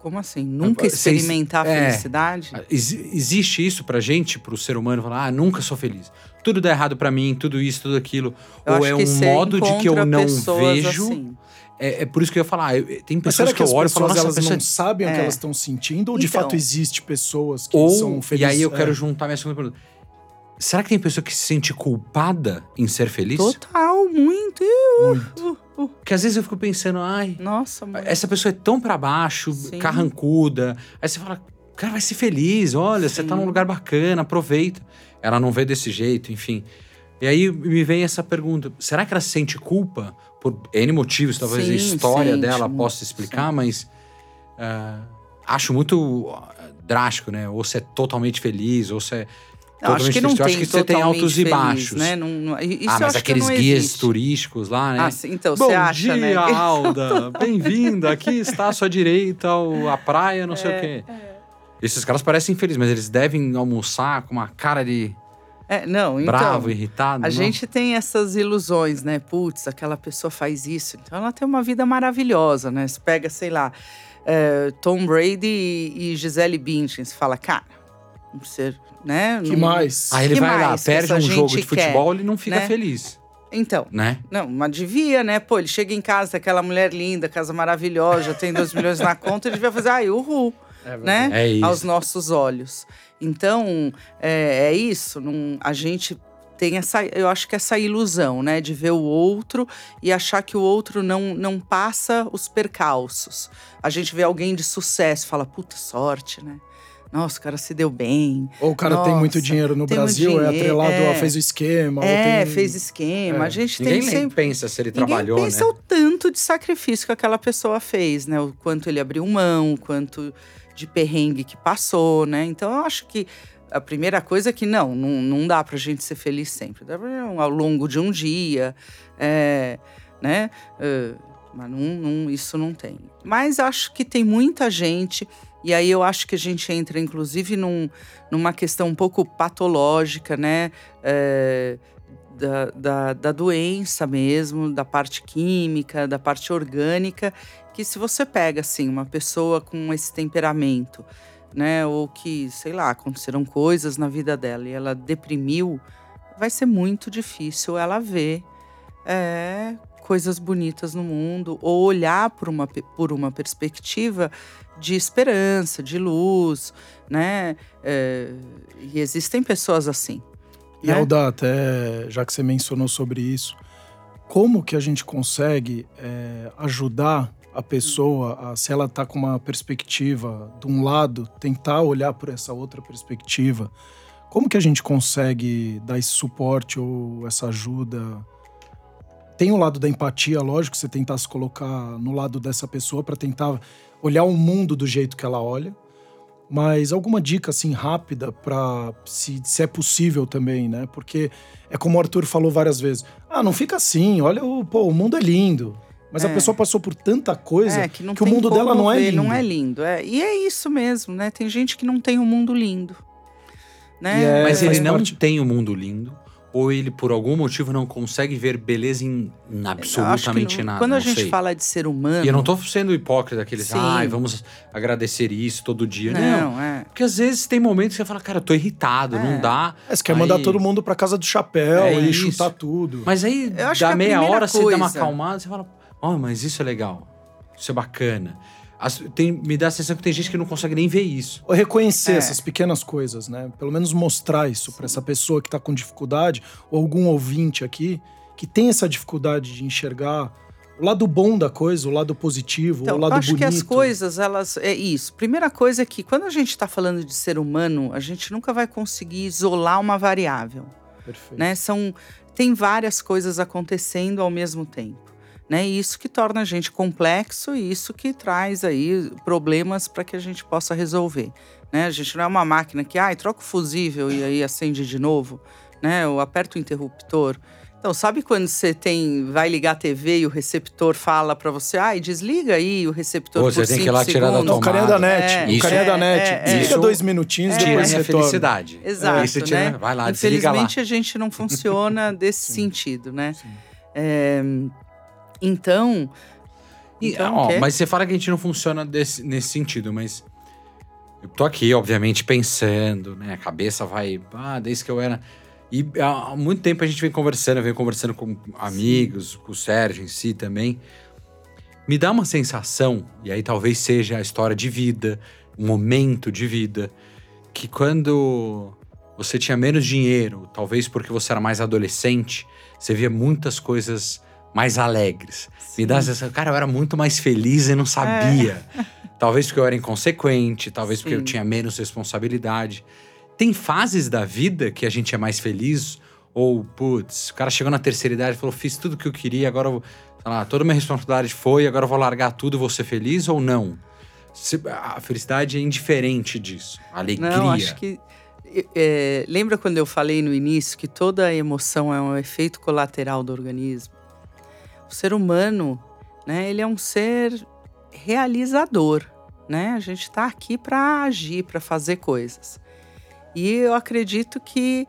Como assim? Nunca Vocês- experimentar a é. felicidade? Ex- existe isso pra gente, pro ser humano, falar, ah, nunca sou feliz. Tudo dá errado pra mim, tudo isso, tudo aquilo. Eu ou é que um modo de que eu não vejo. assim. É, é por isso que eu ia falar. eu- tem pessoas que, que, eu olho e falo, elas pessoa não sabem o que É. elas estão sentindo? Ou de Então. fato existe pessoas que Ou, são e felizes? aí eu quero É. juntar minha segunda pergunta. Será que tem pessoa que se sente culpada em ser feliz? Total, muito. Muito. Porque às vezes eu fico pensando, ai, Nossa, muito. essa pessoa é tão pra baixo, Sim. carrancuda. Aí você fala, cara, vai ser feliz, olha, você tá Sim. num lugar bacana, aproveita. Ela não vê desse jeito, enfim. E aí me vem essa pergunta: será que ela sente culpa por N motivos? Talvez a Sim, história sente dela possa explicar, mas ah, acho muito ah, drástico, né? Ou se é totalmente feliz, ou se é. Acho que não tem acho que você tem altos e feliz, baixos. Né? Não, não- isso ah, mas acho que aqueles guias existe. turísticos lá, né? Ah, sim, então, Bom você acha, dia, né? Alda! [laughs] Bem-vinda! Aqui está à sua direita a praia, não sei o quê. Esses caras parecem felizes, mas eles devem almoçar com uma cara de É, não, então. bravo, irritado. A não? gente tem essas ilusões, né? Putz, aquela pessoa faz isso. Então ela tem uma vida maravilhosa, né? Você pega, sei lá, é, Tom Brady e, e Gisele Bündchen. Você fala, cara, ser, né? Que não- mais? Aí ele que vai lá, perde um jogo de futebol, ele não fica né? feliz, Então, né? não, mas devia, né? Pô, ele chega em casa, aquela mulher linda, casa maravilhosa, tem dois milhões na conta, ele devia fazer, ai, uhul, né? É isso. aos nossos olhos. Então, é, é isso. não- a gente tem essa, eu acho que essa ilusão, né, de ver o outro e achar que o outro não, não passa os percalços. A gente vê alguém de sucesso, e fala, puta sorte, né? Nossa, o cara se deu bem. Ou o cara tem muito Nossa, dinheiro no Brasil, é dinheiro, atrelado é. a fez o esquema. ou É, tem- fez esquema. É. A gente Ninguém tem nem sempre. pensa se ele Ninguém trabalhou, pensa né? o tanto de sacrifício que aquela pessoa fez, né? O quanto ele abriu mão, o quanto de perrengue que passou, né? Então eu acho que a primeira coisa é que não, não, não dá pra gente ser feliz sempre. Dá pra, ao longo de um dia, é, né? É, mas não, não- isso não tem. Mas acho que tem muita gente, e aí eu acho que a gente entra, inclusive, num, numa questão um pouco patológica, né? É, da, da, da doença mesmo, da parte química, da parte orgânica, que se você pega, assim, uma pessoa com esse temperamento, né, ou que, sei lá, aconteceram coisas na vida dela e ela deprimiu, vai ser muito difícil ela ver é, coisas bonitas no mundo ou olhar por uma, por uma perspectiva de esperança, de luz, né? É, e existem pessoas assim. E né? Alda, até já que você mencionou sobre isso, como que a gente consegue é, ajudar a pessoa, a, se ela está com uma perspectiva de um lado, tentar olhar por essa outra perspectiva? Como que a gente consegue dar esse suporte ou essa ajuda? Tem o lado da empatia, lógico, você tentar se colocar no lado dessa pessoa para tentar olhar o mundo do jeito que ela olha. Mas alguma dica assim rápida para se, se é possível também, né? Porque é como o Arthur falou várias vezes. Ah, não fica assim, olha o, pô, o mundo é lindo. Mas a É. pessoa passou por tanta coisa É, que, que o mundo dela não é ver, lindo. Não é lindo. É. E é isso mesmo, né? Tem gente que não tem um mundo lindo. Né? É- Mas ele não parte. tem o mundo lindo, ou ele, por algum motivo, não consegue ver beleza em, absolutamente não- nada. Quando a gente sei. fala de ser humano. E eu não tô sendo hipócrita daqueles, Sim. ai, vamos agradecer isso todo dia. Não. Não, é. Porque às vezes tem momentos que você fala, cara, eu tô irritado, É. não dá. É, você quer mandar Aí- todo mundo para casa do chapéu É e isso. chutar tudo. Mas aí, Eu acho que dá a meia hora, você dá uma coisa- acalmada, você fala, ó, mas isso é legal. Isso é bacana. As- tem- me dá a sensação que tem gente que não consegue nem ver isso. Ou reconhecer É. essas pequenas coisas, né? Pelo menos mostrar isso para essa pessoa que tá com dificuldade, ou algum ouvinte aqui, que tem essa dificuldade de enxergar o lado bom da coisa, o lado positivo, Então, o lado eu acho bonito. que as coisas, elas. É isso. Primeira coisa é que quando a gente está falando de ser humano, a gente nunca vai conseguir isolar uma variável. Perfeito. né? São tem várias coisas acontecendo ao mesmo tempo, né? E isso que torna a gente complexo e isso que traz aí problemas para que a gente possa resolver, né? A gente não é uma máquina que, ai, troca o fusível e aí acende de novo, né? Ou aperta o interruptor. Então, sabe quando você tem vai ligar a TV e o receptor fala para você, ai, desliga aí o receptor Pô, por você tem que ir cinco lá tirar da Não, segundos. o carinha da net, É, o carinha é, da net. é, é. Desliga Isso dois minutinhos, Tira a depois minha você torna. felicidade. Exato, Aí você tira, né? vai lá, desliga lá. Infelizmente a gente não funciona [laughs] desse sentido, né? Sim. É, então, E, Então, ó, mas você fala que a gente não funciona desse- nesse sentido, mas eu tô aqui, obviamente, pensando, né? A cabeça vai. Ah, desde que eu era. E há muito tempo a gente vem conversando, eu venho conversando com amigos, com o Sérgio em si também. Me dá uma sensação, e aí talvez seja a história de vida, um momento de vida, que quando você tinha menos dinheiro, talvez porque você era mais adolescente, você via muitas coisas mais alegres. Me dá a sensação, cara, eu era muito mais feliz e não sabia. [laughs] Talvez porque eu era inconsequente, talvez porque eu Sim. tinha menos responsabilidade. Tem fases da vida que a gente é mais feliz, ou, putz, o cara chegou na terceira idade e falou: fiz tudo o que eu queria, agora, eu, sei lá, toda a minha responsabilidade foi, agora eu vou largar tudo e vou ser feliz, ou não? Se- A felicidade é indiferente disso. A alegria. não, acho que. é, lembra quando eu falei no início que toda emoção é um efeito colateral do organismo? O ser humano, né, ele é um ser realizador, né? A gente está aqui para agir, para fazer coisas. E eu acredito que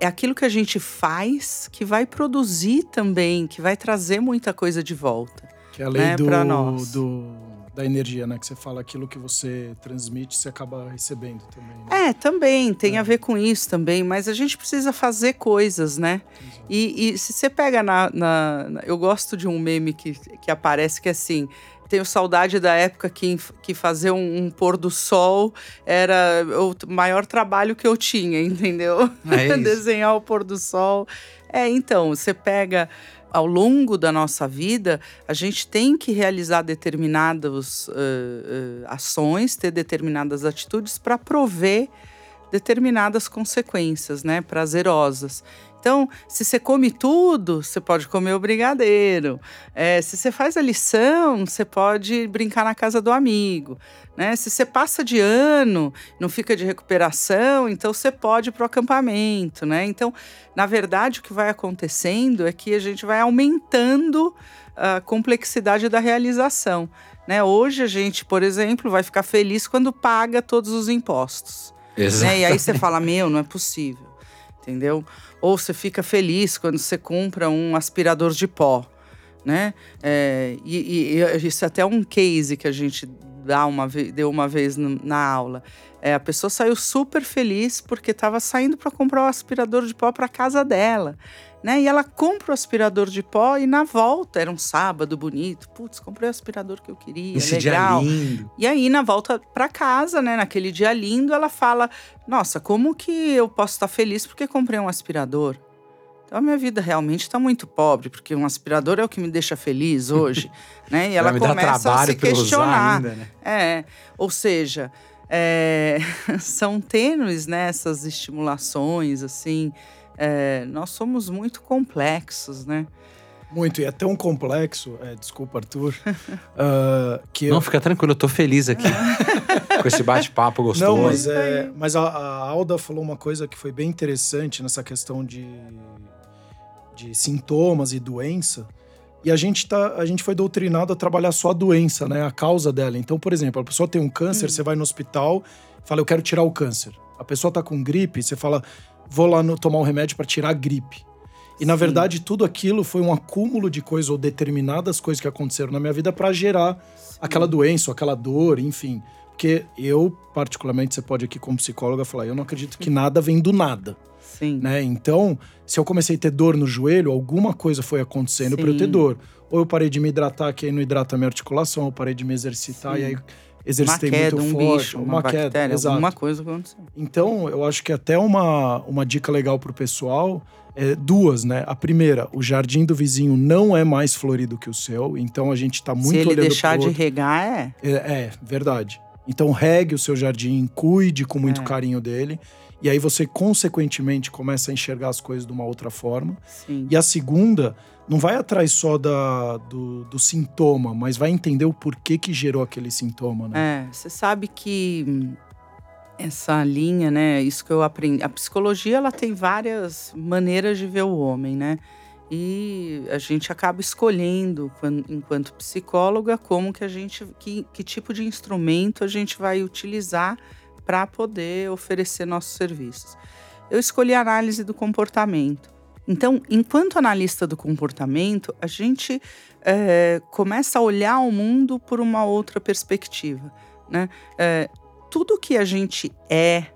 é aquilo que a gente faz que vai produzir também, que vai trazer muita coisa de volta. Que é a lei né, do, nós. do- da energia, né? Que você fala aquilo que você transmite, você acaba recebendo também. Né? É, também, tem É. a ver com isso também, mas a gente precisa fazer coisas, né? E, e se você pega na, na- na- Eu gosto de um meme que, que aparece que é assim. Tenho saudade da época que, que fazer um, um pôr do sol era o maior trabalho que eu tinha, [laughs] entendeu? É. [laughs] Desenhar o pôr do sol. É, então, você pega ao longo da nossa vida, a gente tem que realizar determinadas eh, eh, ações, ter determinadas atitudes para prover determinadas consequências, né, prazerosas. Então, se você come tudo, você pode comer o brigadeiro. É, se você faz a lição, você pode brincar na casa do amigo. Né? Se você passa de ano, não fica de recuperação, então você pode ir para o acampamento. Né? Então, na verdade, o que vai acontecendo é que a gente vai aumentando a complexidade da realização. Né? Hoje a gente, por exemplo, vai ficar feliz quando paga todos os impostos. Né? E aí você fala, meu, não é possível, entendeu? Ou você fica feliz quando você compra um aspirador de pó, né? É, e, e- isso é até um case que a gente dá uma, deu uma vez na aula. É, a pessoa saiu super feliz porque estava saindo para comprar o aspirador de pó para casa dela. Né? E ela compra o aspirador de pó e na volta, era um sábado bonito, putz, comprei o aspirador que eu queria, Esse legal. dia lindo. E aí, na volta para casa, né, naquele dia lindo, ela fala: Nossa, como que eu posso estar feliz porque comprei um aspirador? Então a minha vida realmente está muito pobre, porque um aspirador é o que me deixa feliz hoje, [laughs] né? E ela começa a se questionar. ainda, né? É, ou seja, é, [laughs] são tênues né, essas estimulações, assim. É, nós somos muito complexos, né? Muito, e é tão complexo, é, desculpa, Arthur, [laughs] ah, que Não, eu, fica tranquilo, eu tô feliz aqui. [laughs] com esse bate-papo gostoso. Não, mas, é, mas a, a Alda falou uma coisa que foi bem interessante nessa questão de, de sintomas e doença. E a gente, tá, a gente foi doutrinado a trabalhar só a doença, né? A causa dela. Então, por exemplo, a pessoa tem um câncer, você vai no hospital fala, eu quero tirar o câncer. A pessoa tá com gripe, você fala, vou lá no, tomar um remédio para tirar a gripe. E na Sim. verdade, tudo aquilo foi um acúmulo de coisas ou determinadas coisas que aconteceram na minha vida para gerar aquela doença ou aquela dor, enfim. Porque eu, particularmente, você pode aqui como psicóloga falar, eu não acredito que nada vem do nada, Sim. né? Então, se eu comecei a ter dor no joelho, alguma coisa foi acontecendo para eu ter Sim. dor. Ou eu parei de me hidratar, que aí não hidrata a minha articulação, eu parei de me exercitar Sim. e aí Uma exercitei queda, muito um forte, bicho, uma, bactéria, exato. alguma coisa aconteceu. Então, eu acho que até uma, uma dica legal pro pessoal é duas, né? A primeira, o jardim do vizinho não é mais florido que o seu, então a gente tá muito Se ele olhando deixar de outro. regar, é. É, é, verdade. Então regue o seu jardim, cuide com muito É. carinho dele, e aí você consequentemente começa a enxergar as coisas de uma outra forma. Sim. E a segunda, não vai atrás só da, do, do sintoma, mas vai entender o porquê que gerou aquele sintoma, né? É, você sabe que essa linha, né? Isso que eu aprendi. A psicologia ela tem várias maneiras de ver o homem, né? E a gente acaba escolhendo, quan- enquanto psicóloga, como que a gente, que, que tipo de instrumento a gente vai utilizar para poder oferecer nossos serviços. Eu escolhi a análise do comportamento. Então, enquanto analista do comportamento, a gente é, começa a olhar o mundo por uma outra perspectiva. Né? É, tudo que a gente é,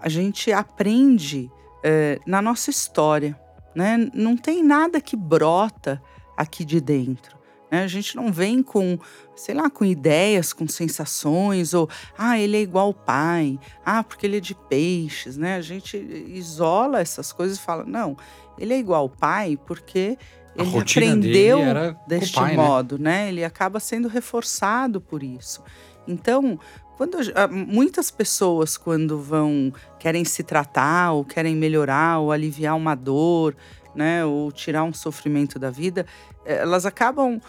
a gente aprende é, na nossa história. Né? Não tem nada que brota aqui de dentro. Né? A gente não vem com, sei lá, com ideias, com sensações, ou ah, ele é igual ao pai, ah, porque ele é de peixes, né? A gente isola essas coisas e fala, não, ele é igual ao pai porque ele aprendeu deste pai, né? modo, né? Ele acaba sendo reforçado por isso. Então, quando ah, muitas pessoas quando vão querem se tratar ou querem melhorar ou aliviar uma dor, né, ou tirar um sofrimento da vida, eh, elas acabam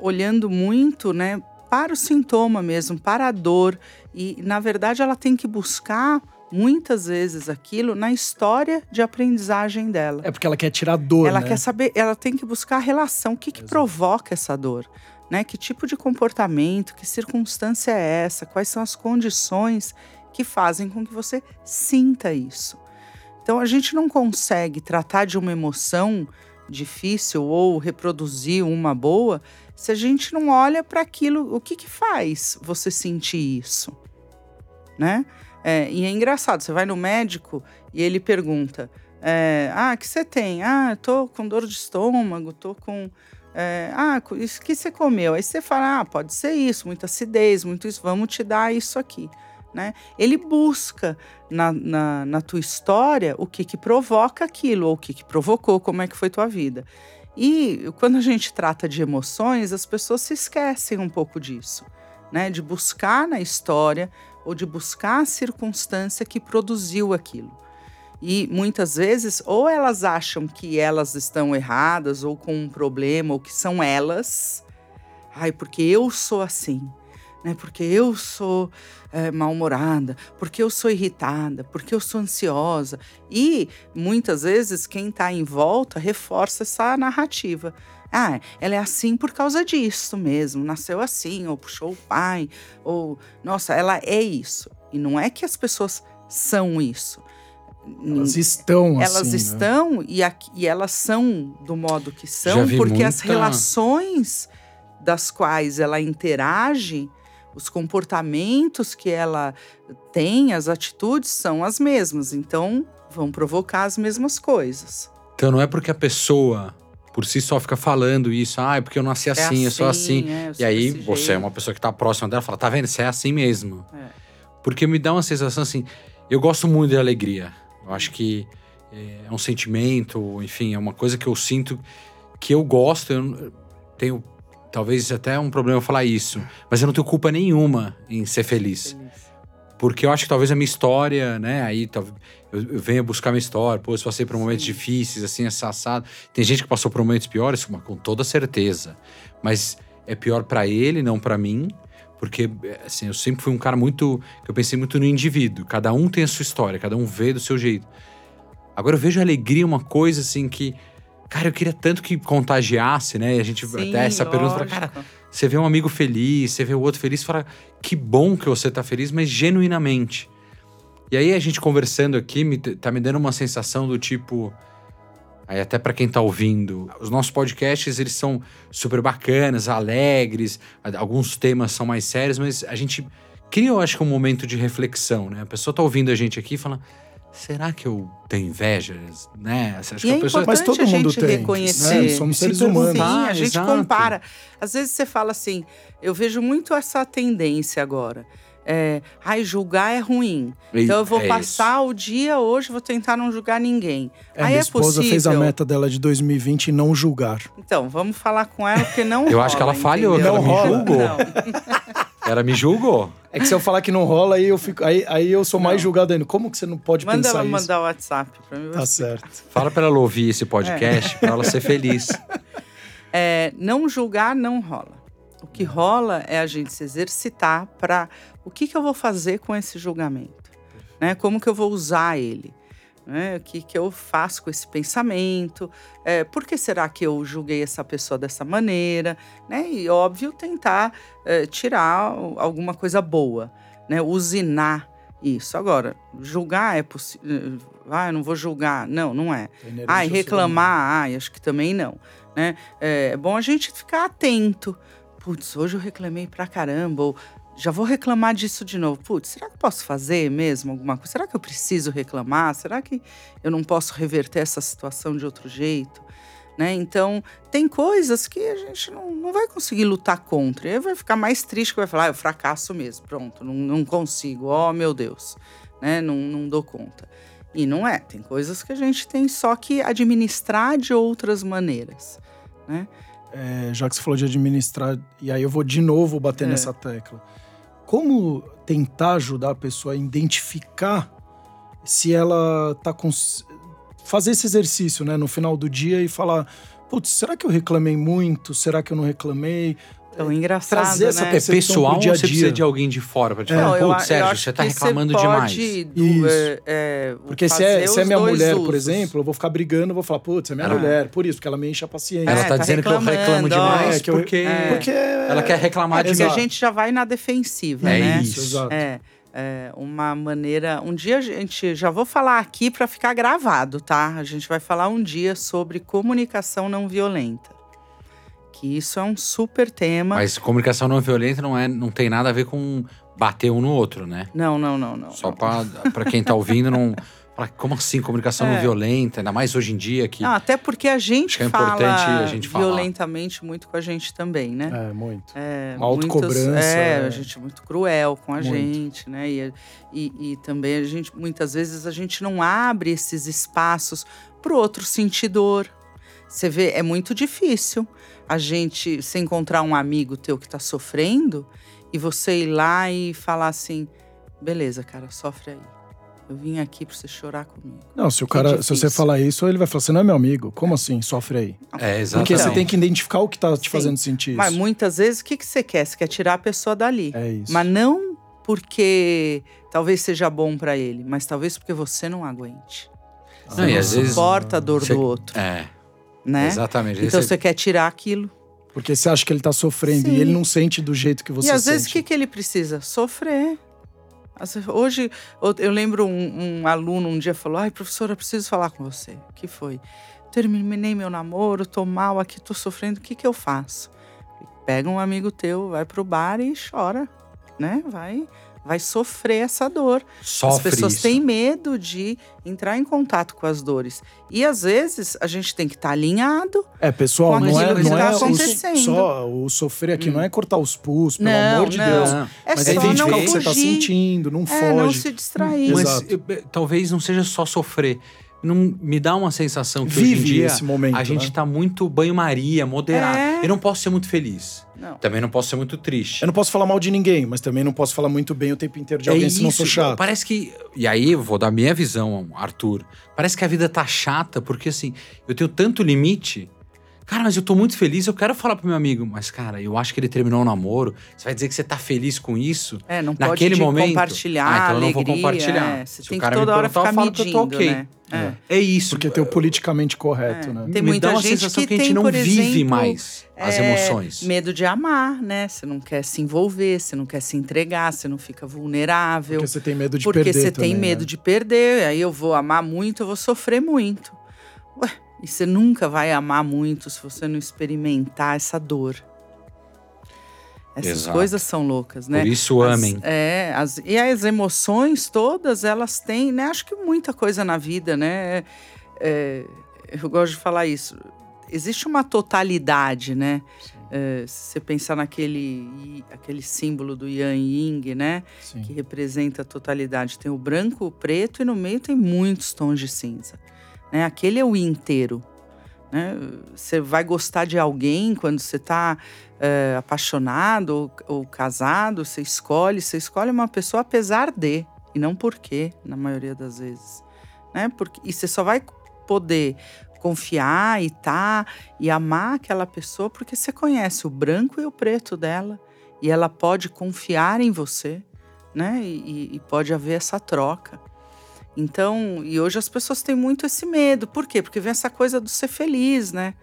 olhando muito, né, para o sintoma mesmo, para a dor e na verdade ela tem que buscar muitas vezes aquilo na história de aprendizagem dela. É porque ela quer tirar dor, Ela né? quer saber, ela tem que buscar a relação, o que, que provoca essa dor, né? Que tipo de comportamento, que circunstância é essa, quais são as condições que fazem com que você sinta isso. Então a gente não consegue tratar de uma emoção difícil ou reproduzir uma boa se a gente não olha para aquilo, o que que faz você sentir isso, né? É, e é engraçado, você vai no médico e ele pergunta: é, Ah, o que você tem? Ah, eu tô com dor de estômago, tô com. é, ah, isso que você comeu? Aí você fala: Ah, pode ser isso, muita acidez, muito isso, vamos te dar isso aqui. Né? Ele busca na, na, na tua história o que, que provoca aquilo, ou o que, que provocou, como é que foi tua vida. E quando a gente trata de emoções, as pessoas se esquecem um pouco disso, né? De buscar na história ou de buscar a circunstância que produziu aquilo. E muitas vezes, ou elas acham que elas estão erradas, ou com um problema, ou que são elas. Ai, porque eu sou assim, né? Porque eu sou é, mal-humorada, porque eu sou irritada, porque eu sou ansiosa. E muitas vezes quem está em volta reforça essa narrativa. Ah, ela é assim por causa disso mesmo, nasceu assim, ou puxou o pai, ou nossa, ela é isso. E não é que as pessoas são isso. Elas estão assim. Elas né? estão e, aqui- e elas são do modo que são, porque as muita- relações das quais ela interage os comportamentos que ela tem, as atitudes são as mesmas. Então, vão provocar as mesmas coisas. Então não é porque a pessoa por si só fica falando isso, ah, é porque eu nasci assim, eu sou assim. é, eu E sou aí desse você é jeito. uma pessoa que tá próxima dela, fala, tá vendo? Você é assim mesmo. É. Porque me dá uma sensação assim, eu gosto muito de alegria. Eu acho que é um sentimento, enfim, é uma coisa que eu sinto que eu gosto. Eu tenho talvez até um problema falar isso, mas eu não tenho culpa nenhuma em ser feliz. Porque eu acho que talvez a minha história, né? Aí eu, eu venha buscar minha história. Pô, eu passei por momentos Sim. difíceis, assim, assado. Tem gente que passou por momentos piores, com toda certeza. Mas é pior pra ele, não pra mim. Porque, assim, eu sempre fui um cara muito. que Eu pensei muito no indivíduo. Cada um tem a sua história, cada um vê do seu jeito. Agora eu vejo a alegria uma coisa, assim, que. Cara, eu queria tanto que contagiasse, né? E a gente Sim, até essa pergunta lógico. cara, você vê um amigo feliz, você vê o outro feliz, fala, que bom que você tá feliz, mas genuinamente. E aí a gente conversando aqui, me, tá me dando uma sensação do tipo. Aí até pra quem tá ouvindo, os nossos podcasts eles são super bacanas, alegres, alguns temas são mais sérios, mas a gente cria, eu acho que um momento de reflexão, né? A pessoa tá ouvindo a gente aqui e fala: será que eu tenho inveja? Né? Acho que é a pessoa. Mas todo a mundo gente tem, reconhecer. né? Somos Se seres humanos. Sim, a Ah, gente exato. compara. Às vezes você fala assim, eu vejo muito essa tendência agora. É, ai, julgar é ruim. Então eu vou É passar o dia hoje, vou tentar não julgar ninguém. É, Aí minha é esposa possível. fez a meta dela de 2020 e não julgar. Então, vamos falar com ela, porque não Eu acho que rola, ela falhou, entendeu? que ela me Não, julgou. não. [laughs] Ela me julgou. É que se eu falar que não rola, aí eu, fico, aí, aí eu sou mais Não. julgado ainda. Como que você não pode Manda pensar ela isso? mandar o WhatsApp pra mim. Tá certo. [laughs] Fala pra ela ouvir esse podcast, pra ela ser feliz. É, não julgar não rola. O que rola é a gente se exercitar para o que, que eu vou fazer com esse julgamento, né? Como que eu vou usar ele, né? O que, que eu faço com esse pensamento? É, por que será que eu julguei essa pessoa dessa maneira, né? E óbvio tentar é, tirar alguma coisa boa, né? Usinar isso. Agora, julgar é possível. Ah, eu não vou julgar. Não, não é. É Ai, ao ser reclamar, ai, acho que também não. Né? É, é bom a gente ficar atento. Putz, hoje eu reclamei pra caramba, ou já vou reclamar disso de novo. Putz, será que eu posso fazer mesmo alguma coisa? Será que eu preciso reclamar? Será que eu não posso reverter essa situação de outro jeito? Né? Então, tem coisas que a gente não, não vai conseguir lutar contra. E aí vai ficar mais triste que vai falar, ah, eu fracasso mesmo, pronto, não, não consigo, oh meu Deus, né? não, não dou conta. E não é, tem coisas que a gente tem só que administrar de outras maneiras, né? É, já que você falou de administrar, e aí eu vou de novo bater É. nessa tecla. Como tentar ajudar a pessoa a identificar se ela tá com. Fazer esse exercício, né, no final do dia e falar: putz, será que eu reclamei muito? Será que eu não reclamei? Então, engraçado, trazer essa né? É percepção pessoal pro dia a ou você precisa dia. de alguém de fora pra te É. falar, Não, eu, putz, eu Sérgio, você tá reclamando você demais. do- Isso. é, é, Porque se é, se é minha mulher, por usos. exemplo, eu vou ficar brigando, eu vou falar, putz, é minha Ah. mulher, por isso, porque ela me enche a paciência. Ela É, tá, tá dizendo que eu reclamo demais. É, que eu- porque, É. Porque ela quer reclamar É porque demais. a gente já vai na defensiva, É né? isso. Exato. É, é uma maneira. Um dia a gente já vou falar aqui para ficar gravado, tá? A gente vai falar um dia sobre comunicação não violenta. Que isso é um super tema. Mas comunicação não violenta não, é, não tem nada a ver com bater um no outro, né? Não, não, não, não. Só não. pra, pra quem tá ouvindo, não. como assim, comunicação não É. violenta? Ainda mais hoje em dia que. Não, até porque a gente Acho que é fala importante a gente falar. violentamente muito com a gente também, né? É, muito. É, Uma autocobrança, É, é. a gente é muito cruel com a Muito. gente, né? E, e, e também a gente, muitas vezes, a gente não abre esses espaços pro outro sentidor. Você vê, é muito difícil a gente se encontrar um amigo teu que tá sofrendo e você ir lá e falar assim: beleza, cara, sofre aí. Eu vim aqui pra você chorar comigo. Não, se o Que cara, se difícil. você falar isso, ele vai falar, você não é meu amigo. Como assim? Sofre aí. É, exatamente. Porque você tem que identificar o que tá te Sim. fazendo sentir isso. Mas muitas vezes, o que, que você quer? Você quer tirar a pessoa dali. É isso. Mas não porque talvez seja bom pra ele, mas talvez porque você não aguente. Não, e às não vezes- suporta a dor Você- do outro, É, né? exatamente. Então Esse- você quer tirar aquilo. Porque você acha que ele tá sofrendo Sim. e ele não sente do jeito que você e às sente. vezes o que, que ele precisa? Sofrer. Hoje, eu- lembro um, um aluno um dia falou: Ai, professora, eu preciso falar com você. O que foi? Terminei meu namoro, tô mal aqui, tô sofrendo, o que, que eu faço? Pega um amigo teu, vai pro bar e chora. né? Vai vai sofrer essa dor. Sofre as pessoas isso. têm medo de entrar em contato com as dores. E às vezes a gente tem que estar alinhado. É, pessoal, Com não é, não tá é o- acontecendo. só o sofrer aqui, Hum. não é cortar os pulsos, pelo Não, amor de não. Deus. Não. É Mas só é não identificar o que você tá fugir. sentindo, não É, não foge. se distrair. Mas Exato. eu- eh, talvez não seja só sofrer. Não, me dá uma sensação que Vive hoje em dia esse momento, a gente né? tá muito banho-maria, moderado. É. Eu não posso ser muito feliz. Não. Também não posso ser muito triste. Eu não posso falar mal de ninguém, mas também não posso falar muito bem o tempo inteiro de alguém, é eu isso. sou chato. Parece que. E aí, eu vou dar minha visão, Arthur. Parece que a vida tá chata, porque assim, eu tenho tanto limite. Cara, mas eu tô muito feliz, eu quero falar pro meu amigo. Mas, cara, eu acho que ele terminou o namoro. Você vai dizer que você tá feliz com isso? É, não pode Naquele de momento, compartilhar ah, então eu não vou compartilhar. é. Você Se tem o que cara me toda hora perguntar, eu ficar falo que eu tô medindo, ok. né? É. É isso. Porque tem o politicamente correto, É. né? Tem me muita dá uma gente sensação que que, a gente tem, não vive exemplo, mais as é, emoções. Medo de amar, né? Você não quer se envolver, você não quer se entregar, você não fica vulnerável. Porque você tem medo de porque perder você também, tem medo né? de perder. Aí eu vou amar muito, eu vou sofrer muito. Ué, e você nunca vai amar muito se você não experimentar essa dor. Essas Exato. coisas são loucas, né? Por isso, As- amem. é, as, e as emoções todas, elas têm, né? Acho que muita coisa na vida, né? É, eu gosto de falar isso. Existe uma totalidade, né? É, se você pensar naquele aquele símbolo do Yang Ying, né? Sim. Que representa a totalidade. Tem o branco, o preto e no meio tem muitos tons de cinza. Né? Aquele é o inteiro. Né? Você vai gostar de alguém quando você está apaixonado ou, ou casado, você escolhe, você escolhe uma pessoa apesar de, e não porque, na maioria das vezes. Né? Porque, e você só vai poder confiar e tá e amar aquela pessoa porque você conhece o branco e o preto dela e ela pode confiar em você, né? E, e pode haver essa troca. Então, e hoje as pessoas têm muito esse medo. Por quê? Porque vem essa coisa do ser feliz, né?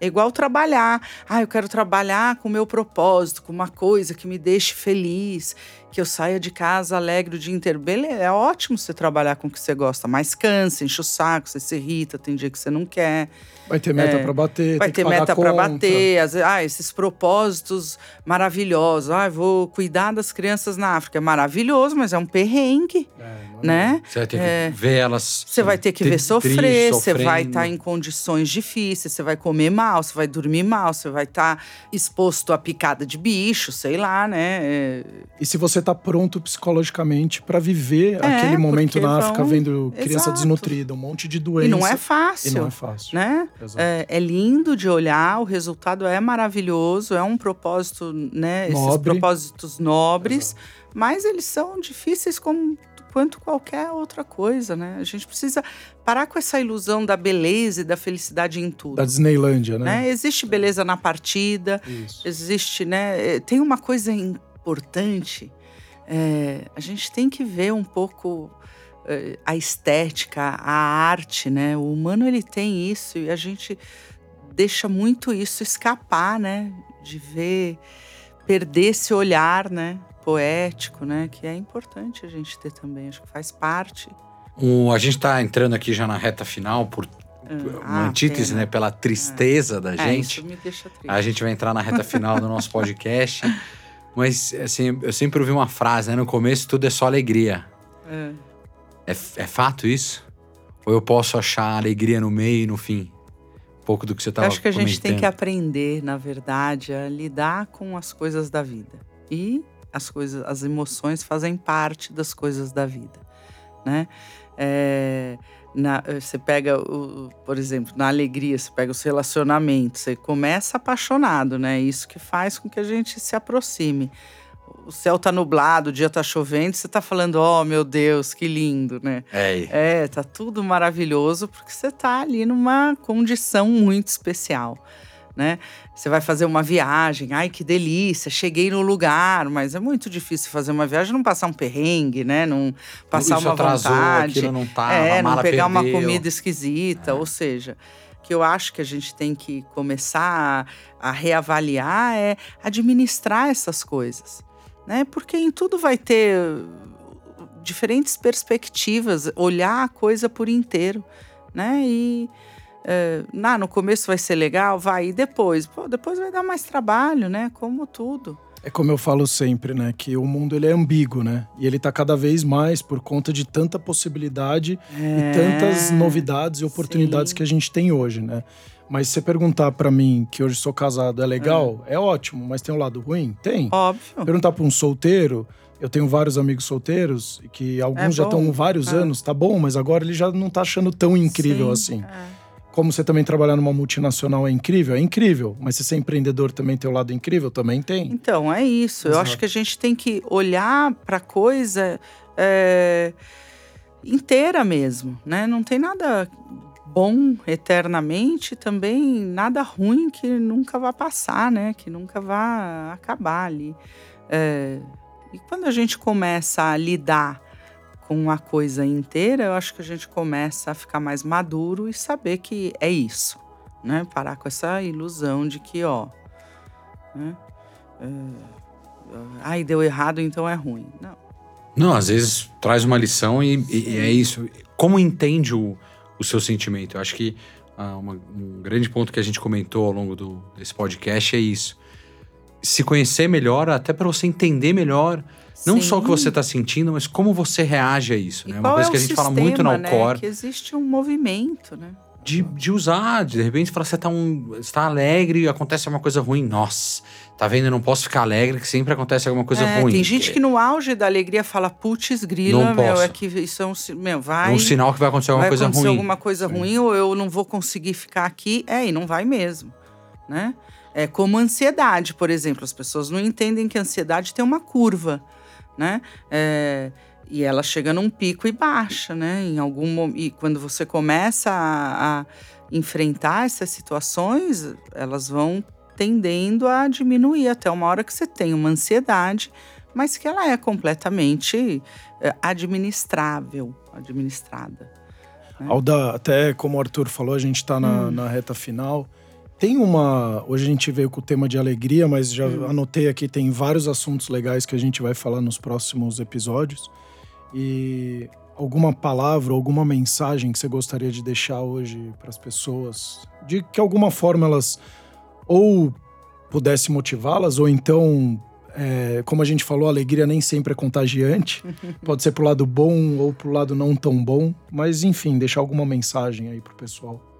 É igual trabalhar. Ah, eu quero trabalhar com o meu propósito, com uma coisa que me deixe feliz, que eu saia de casa alegre o dia inteiro. Beleza, é ótimo você trabalhar com o que você gosta, mas cansa, enche o saco, você se irrita, tem dia que você não quer. Vai ter meta É, pra bater, Vai tem ter meta para bater, vezes, ah, esses propósitos maravilhosos. Ah, vou cuidar das crianças na África. É maravilhoso, mas é um perrengue, É, é né? Você vai ter É. que ver elas. Você vai ter que ver sofrer, você vai estar em condições difíceis, você vai comer mal, você vai dormir mal, você vai estar exposto a picada de bicho, sei lá, né? É, E se você tá pronto psicologicamente pra viver aquele momento na África vão- vendo criança Exato. desnutrida, um monte de doença. E não é E fácil. não é fácil. né? Exato. É, é lindo de olhar, o resultado é maravilhoso, é um propósito, né? Esses Nobre. propósitos nobres, mas eles são difíceis como quanto qualquer outra coisa, né? A gente precisa parar com essa ilusão da beleza e da felicidade em tudo. Da Disneylândia, né? né? Existe beleza na partida, Isso. existe, né? eh, Tem uma coisa importante. É, a gente tem que ver um pouco eh, a estética, a arte, né? O humano ele tem isso e a gente deixa muito isso escapar, né? De ver, perder esse olhar, né? Poético, né? Que é importante a gente ter também. Acho que faz parte. O- a gente tá entrando aqui já na reta final por uma Ah, antítese, né? Pela tristeza da É, gente. isso me deixa triste. A gente vai entrar na reta final do nosso podcast. [laughs] Mas, assim, eu sempre ouvi uma frase, né? No começo tudo é só alegria. É. É, é fato isso? Ou eu posso achar alegria no meio e no fim? Um pouco do que você Eu estava acho que a gente tem que aprender, na verdade, a lidar com as coisas da vida. E as coisas, as emoções fazem parte das coisas da vida, né? É, na- você pega, o, por exemplo, na alegria, você pega os relacionamentos, você começa apaixonado, né? Isso que faz com que a gente se aproxime. O céu tá nublado, o dia tá chovendo, você tá falando, oh meu Deus, que lindo, né? É, É, tá tudo maravilhoso porque você tá ali numa condição muito especial, né? Você vai fazer uma viagem, ai que delícia, cheguei no lugar, mas é muito difícil fazer uma viagem, não passar um perrengue, né? Não passar Isso uma atrasou, vontade, não tava, é, não pegar uma perdeu. comida esquisita, ou seja, que eu acho que a gente tem que começar a, a reavaliar é administrar essas coisas, né? Porque em tudo vai ter diferentes perspectivas, olhar a coisa por inteiro, né? E É, nah, no começo vai ser legal, vai, e depois? Pô, depois vai dar mais trabalho, né? Como tudo. É como eu falo sempre, né? Que o mundo ele é ambíguo, né? E ele tá cada vez mais por conta de tanta possibilidade É, e tantas novidades e oportunidades sim. que a gente tem hoje, né? Mas se você perguntar pra mim que hoje sou casado é legal, é, ótimo, mas tem um lado ruim? Tem. Óbvio. Perguntar pra um solteiro, eu tenho vários amigos solteiros, que alguns já É bom. estão vários Ah. anos, tá bom, mas agora ele já não tá achando tão incrível Sim, assim. é. Como você também trabalhar numa multinacional é incrível? É incrível. Mas se você é empreendedor também tem o lado incrível? Também tem. Então, é isso. Eu Exato. acho que a gente tem que olhar para a coisa é, inteira mesmo, né? Não tem nada bom eternamente, também nada ruim que nunca vai passar, né? Que nunca vai acabar ali. É, e quando a gente começa a lidar com a coisa inteira, eu acho que a gente começa a ficar mais maduro e saber que é isso, né? Parar com essa ilusão de que, ó, né? ai, deu errado, então é ruim. Não. Não, às vezes traz uma lição e, e- e é isso. Como entende o, o seu sentimento? Eu acho que ah, uma- um grande ponto que a gente comentou ao longo do- desse podcast é isso. Se conhecer melhor, até para você entender melhor, não só o que Sim. você está sentindo, mas como você reage a isso. E Né? Uma coisa é que a gente fala muito na sistema, né? Alcor, Que existe um movimento, né? de, de usar, de, de repente falar, você tá, um, tá alegre e acontece uma coisa ruim. Nossa, tá vendo? Eu não posso ficar alegre, que sempre acontece alguma coisa É, ruim. Tem gente que no auge da alegria fala, putz, grila, Não meu, posso. é que isso é um, meu, É vai, um sinal que vai acontecer alguma vai coisa acontecer ruim. alguma coisa ruim ou eu não vou conseguir ficar aqui. É, e não vai mesmo, né? É como ansiedade, por exemplo. As pessoas não entendem que a ansiedade tem uma curva, né? É, e ela chega num pico e baixa, né? Em algum e quando você começa a, a enfrentar essas situações, elas vão tendendo a diminuir até uma hora que você tem uma ansiedade, mas que ela é completamente é, administrável, administrada. Alda, até como o Arthur falou, a gente tá na, na reta final. Tem uma. Hoje a gente veio com o tema de alegria, mas já anotei aqui, tem vários assuntos legais que a gente vai falar nos próximos episódios. E alguma palavra, alguma mensagem que você gostaria de deixar hoje para as pessoas, de que alguma forma elas ou pudesse motivá-las, ou então, é, como a gente falou, a alegria nem sempre é contagiante. [laughs] Pode ser pro lado bom ou pro lado não tão bom, mas enfim, deixar alguma mensagem aí pro pessoal.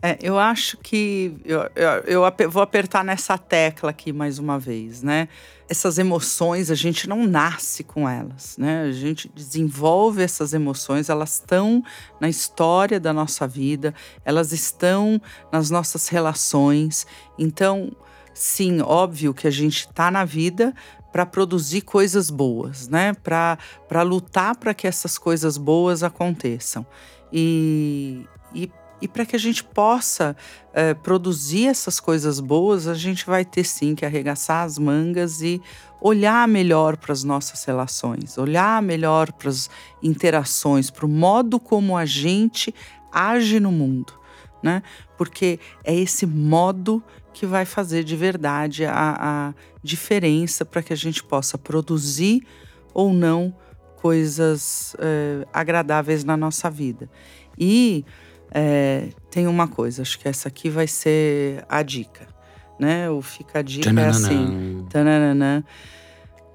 É, eu acho que eu, eu, eu vou apertar nessa tecla aqui mais uma vez, né? Essas emoções a gente não nasce com elas, né? A gente desenvolve essas emoções, elas estão na história da nossa vida, elas estão nas nossas relações. Então, sim, óbvio que a gente está na vida para produzir coisas boas, né? Para lutar para que essas coisas boas aconteçam. E, e e para que a gente possa eh, produzir essas coisas boas, a gente vai ter sim que arregaçar as mangas e olhar melhor para as nossas relações, olhar melhor para as interações, para o modo como a gente age no mundo, né? Porque é esse modo que vai fazer de verdade a, a diferença para que a gente possa produzir ou não coisas eh, agradáveis na nossa vida. E é, tem uma coisa, acho que essa aqui vai ser a dica, né? O fica a dica é assim, tananana,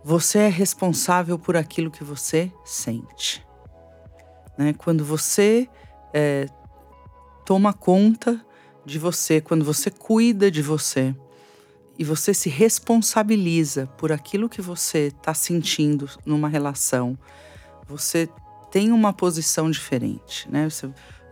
você é responsável por aquilo que você sente. Né? Quando você é, toma conta de você, quando você cuida de você e você se responsabiliza por aquilo que você está sentindo numa relação, você tem uma posição diferente, né? Você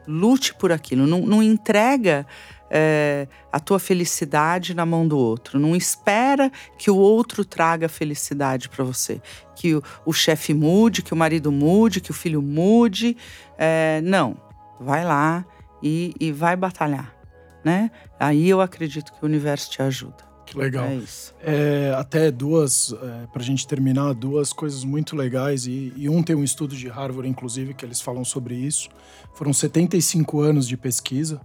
lute por aquilo, não, não entrega é, a tua felicidade na mão do outro, não espera que o outro traga felicidade para você, que o, o chefe mude, que o marido mude, que o filho mude, é, não, vai lá e, e vai batalhar, né? Aí eu acredito que o universo te ajuda. Que legal. É isso. É, até duas, é, pra gente terminar, duas coisas muito legais. E, e um tem um estudo de Harvard, inclusive, que eles falam sobre isso. Foram 75 anos de pesquisa.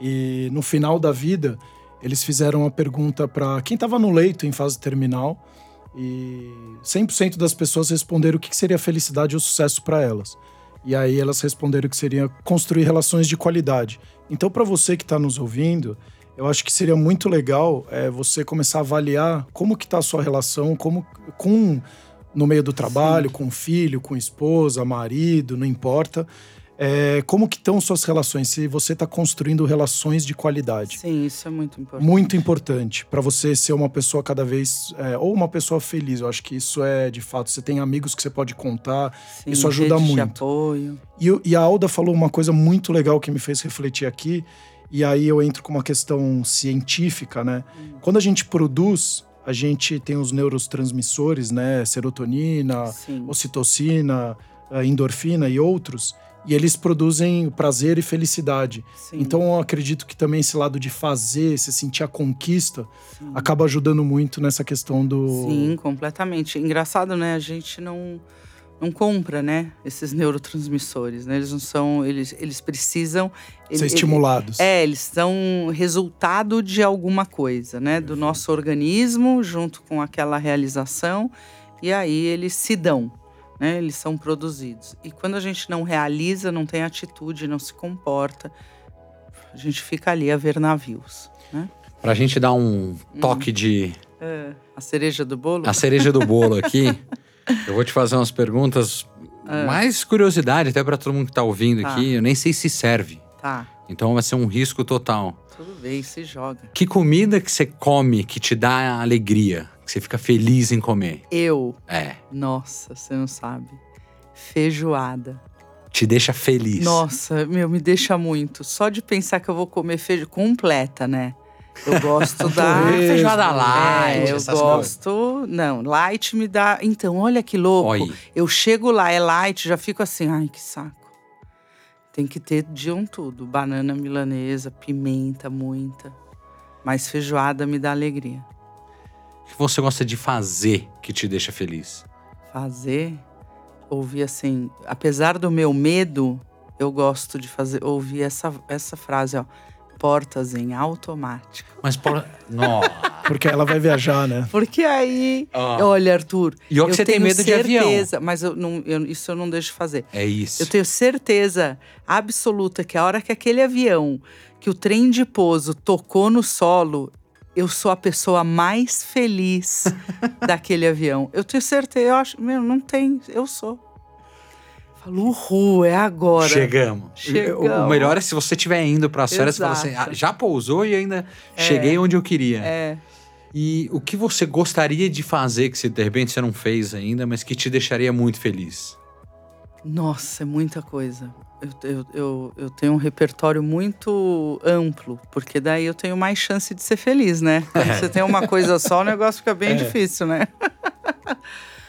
E no final da vida, eles fizeram a pergunta para quem estava no leito em fase terminal. E 100% das pessoas responderam o que seria felicidade ou sucesso para elas. E aí elas responderam que seria construir relações de qualidade. Então, para você que está nos ouvindo, eu acho que seria muito legal é, você começar a avaliar como que está a sua relação como, com no meio do trabalho, Sim. com filho, com esposa, marido, não importa. É, como que estão suas relações? Se você está construindo relações de qualidade. Sim, isso é muito importante. Muito importante para você ser uma pessoa cada vez é, ou uma pessoa feliz. Eu acho que isso é de fato. Você tem amigos que você pode contar. Sim, isso ajuda muito. De apoio. E, e a Alda falou uma coisa muito legal que me fez refletir aqui. E aí eu entro com uma questão científica, né? Quando a gente produz, a gente tem os neurotransmissores, né? Serotonina, Sim. ocitocina, endorfina e outros e eles produzem prazer e felicidade. Sim. Então eu acredito que também esse lado de fazer, se sentir a conquista, Sim. acaba ajudando muito nessa questão do. Sim, completamente. Engraçado, né? A gente não não compra, né, esses neurotransmissores, né? Eles não são, eles, eles precisam ser estimulados. Ele, é, eles são resultado de alguma coisa, né, do nosso organismo junto com aquela realização e aí eles se dão, né? Eles são produzidos. E quando a gente não realiza, não tem atitude, não se comporta, a gente fica ali a ver navios, né? Pra gente dar um toque hum. de. É, a cereja do bolo? A cereja do bolo aqui. [laughs] eu vou te fazer umas perguntas. É. Mais curiosidade, até para todo mundo que tá ouvindo tá. aqui. Eu nem sei se serve. Tá. Então vai ser um risco total. Tudo bem, se joga. Que comida que você come que te dá alegria? que você fica feliz em comer? Eu? É. Nossa, você não sabe. Feijoada. Te deixa feliz. Nossa, meu, me deixa muito. Só de pensar que eu vou comer feijoada completa, né? Eu gosto [laughs] da feijoada light. É, eu gosto. Não, light me dá. Então, olha que louco. Oi. Eu chego lá, é light, já fico assim, ai, que saco. Tem que ter de um tudo: banana milanesa, pimenta, muita. Mas feijoada me dá alegria que você gosta de fazer que te deixa feliz? Fazer? Ouvir assim, apesar do meu medo, eu gosto de fazer, ouvir essa, essa frase, ó. Portas em automático. Mas por... [laughs] Nossa. Porque ela vai viajar, né? Porque aí. Oh. Olha, Arthur. E que você tem medo certeza, de avião. Mas eu não, eu, isso eu não deixo fazer. É isso. Eu tenho certeza absoluta que a hora que aquele avião, que o trem de pouso tocou no solo, eu sou a pessoa mais feliz [laughs] daquele avião. Eu tenho certeza, eu acho, meu, não tem, eu sou. Falo, uhul, é agora. Chegamos. Chegamos. O melhor é se você estiver indo para as férias, você fala assim, ah, já pousou e ainda é, cheguei onde eu queria. É. E o que você gostaria de fazer que se de repente você não fez ainda, mas que te deixaria muito feliz? Nossa, é muita coisa. Eu, eu, eu, eu, tenho um repertório muito amplo, porque daí eu tenho mais chance de ser feliz, né? [laughs] Quando você tem uma coisa só, o negócio fica bem é. difícil, né? [laughs]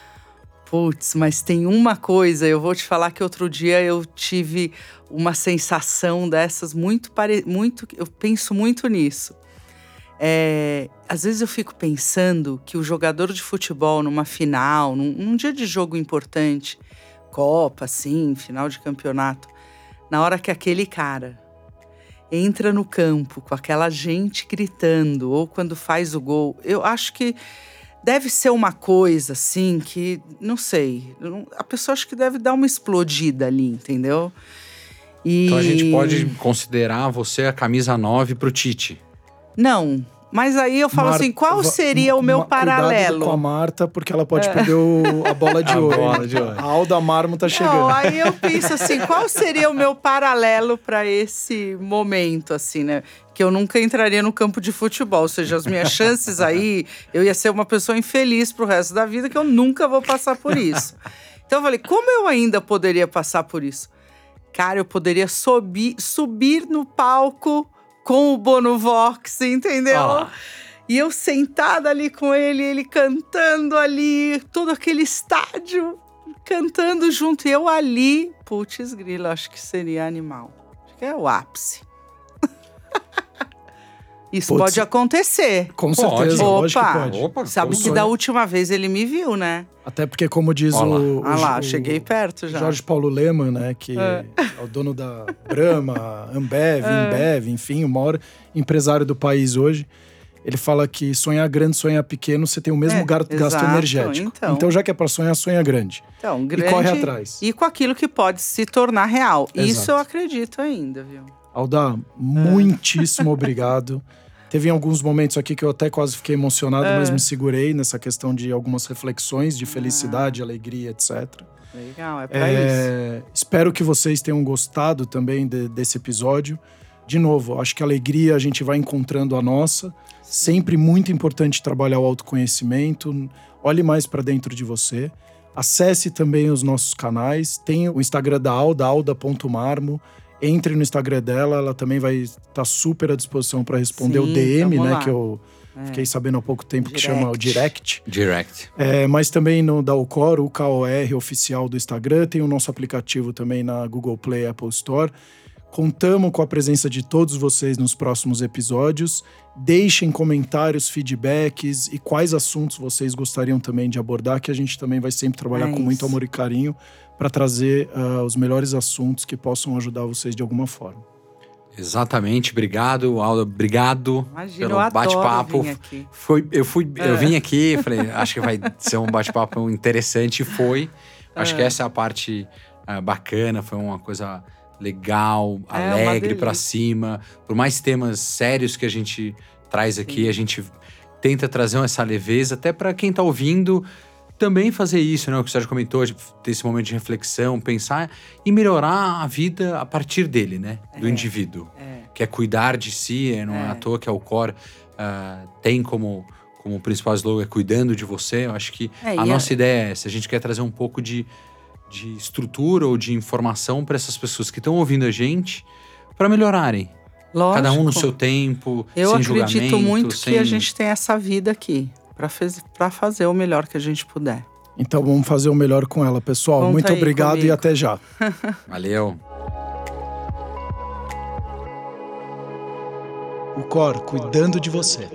Putz, mas tem uma coisa, eu vou te falar que outro dia eu tive uma sensação dessas muito pare... muito eu penso muito nisso. É, às vezes eu fico pensando que o jogador de futebol numa final, num, num dia de jogo importante, Copa, assim, final de campeonato, na hora que aquele cara entra no campo com aquela gente gritando, ou quando faz o gol, eu acho que deve ser uma coisa assim que, não sei, a pessoa acho que deve dar uma explodida ali, entendeu? E... Então a gente pode considerar você a camisa 9 pro Tite. Não, mas aí eu falo Mar... assim, qual seria o meu paralelo? com a Marta, porque ela pode é. perder o, a bola de [laughs] a ouro. Bola de ouro. A Alda Marmo tá chegando. Não, aí eu penso assim, qual seria o meu paralelo para esse momento, assim, né? Que eu nunca entraria no campo de futebol. Ou seja, as minhas [laughs] chances aí, eu ia ser uma pessoa infeliz pro resto da vida, que eu nunca vou passar por isso. Então eu falei, como eu ainda poderia passar por isso? Cara, eu poderia subir, subir no palco com o Bono Vox, entendeu? E eu sentada ali com ele, ele cantando ali, todo aquele estádio cantando junto. E eu ali, putz, grilo, acho que seria animal. Acho que é o ápice. Isso pode acontecer. Com certeza, Opa, lógico que pode. Opa, Sabe que da última vez ele me viu, né? Até porque, como diz Olá. o, Ah lá, o, cheguei perto já. Jorge Paulo Leman, né? Que é, é o dono da Brahma, Ambev, [laughs] é. Embev, enfim, o maior empresário do país hoje. Ele fala que sonhar grande, sonhar pequeno, você tem o mesmo É, gasto exato, energético. então. já que é para sonhar, sonha grande. Então, grande. E corre atrás. E com aquilo que pode se tornar real. Isso Exato. eu acredito ainda, viu? Alda, muitíssimo [laughs] obrigado. Teve alguns momentos aqui que eu até quase fiquei emocionado, É. mas me segurei nessa questão de algumas reflexões de felicidade, alegria, etc. Legal, é pra isso. É, espero que vocês tenham gostado também de- desse episódio. De novo, acho que a alegria a gente vai encontrando a nossa. Sempre muito importante trabalhar o autoconhecimento. Olhe mais para dentro de você. Acesse também os nossos canais. Tem o Instagram da Alda, alda.marmo. Entre no Instagram dela, ela também vai estar super à disposição para responder o Sim, DM, vamos né? lá. Que eu fiquei sabendo há pouco tempo que chama o Direct. Direct. É, mas também no da Ucor, o KOR oficial do Instagram, tem o nosso aplicativo também na Google Play Apple Store. Contamos com a presença de todos vocês nos próximos episódios. Deixem comentários, feedbacks e quais assuntos vocês gostariam também de abordar, que a gente também vai sempre trabalhar É com muito amor e carinho para trazer ah, os melhores assuntos que possam ajudar vocês de alguma forma. Exatamente, obrigado, Alda, obrigado Imagina, pelo bate-papo. Foi, eu fui, É. eu vim aqui, falei, acho que vai ser um bate-papo interessante, e foi. Acho É. que essa é a parte ah, bacana, foi uma coisa legal, É, alegre pra delícia. cima. Por mais temas sérios que a gente traz aqui, Sim. a gente tenta trazer essa leveza até pra quem tá ouvindo também fazer isso, né? O que o Sérgio comentou, de ter esse momento de reflexão, pensar e melhorar a vida a partir dele, né? Do É. indivíduo É. que é cuidar de si, é, não é, É. à toa que a Alcor ah, tem como, como principal slogan é cuidando de você. Eu acho que É, a nossa ideia é essa, a gente quer trazer um pouco de, de estrutura ou de informação para essas pessoas que estão ouvindo a gente para melhorarem. Lógico. Cada um no seu tempo, Eu sem acredito julgamento, muito sem... que a gente tem essa vida aqui pra fazer o melhor que a gente puder. Então vamos fazer o melhor com ela, pessoal. Conta muito obrigado e comigo. até já. [laughs] Valeu. O Cor cuidando de você.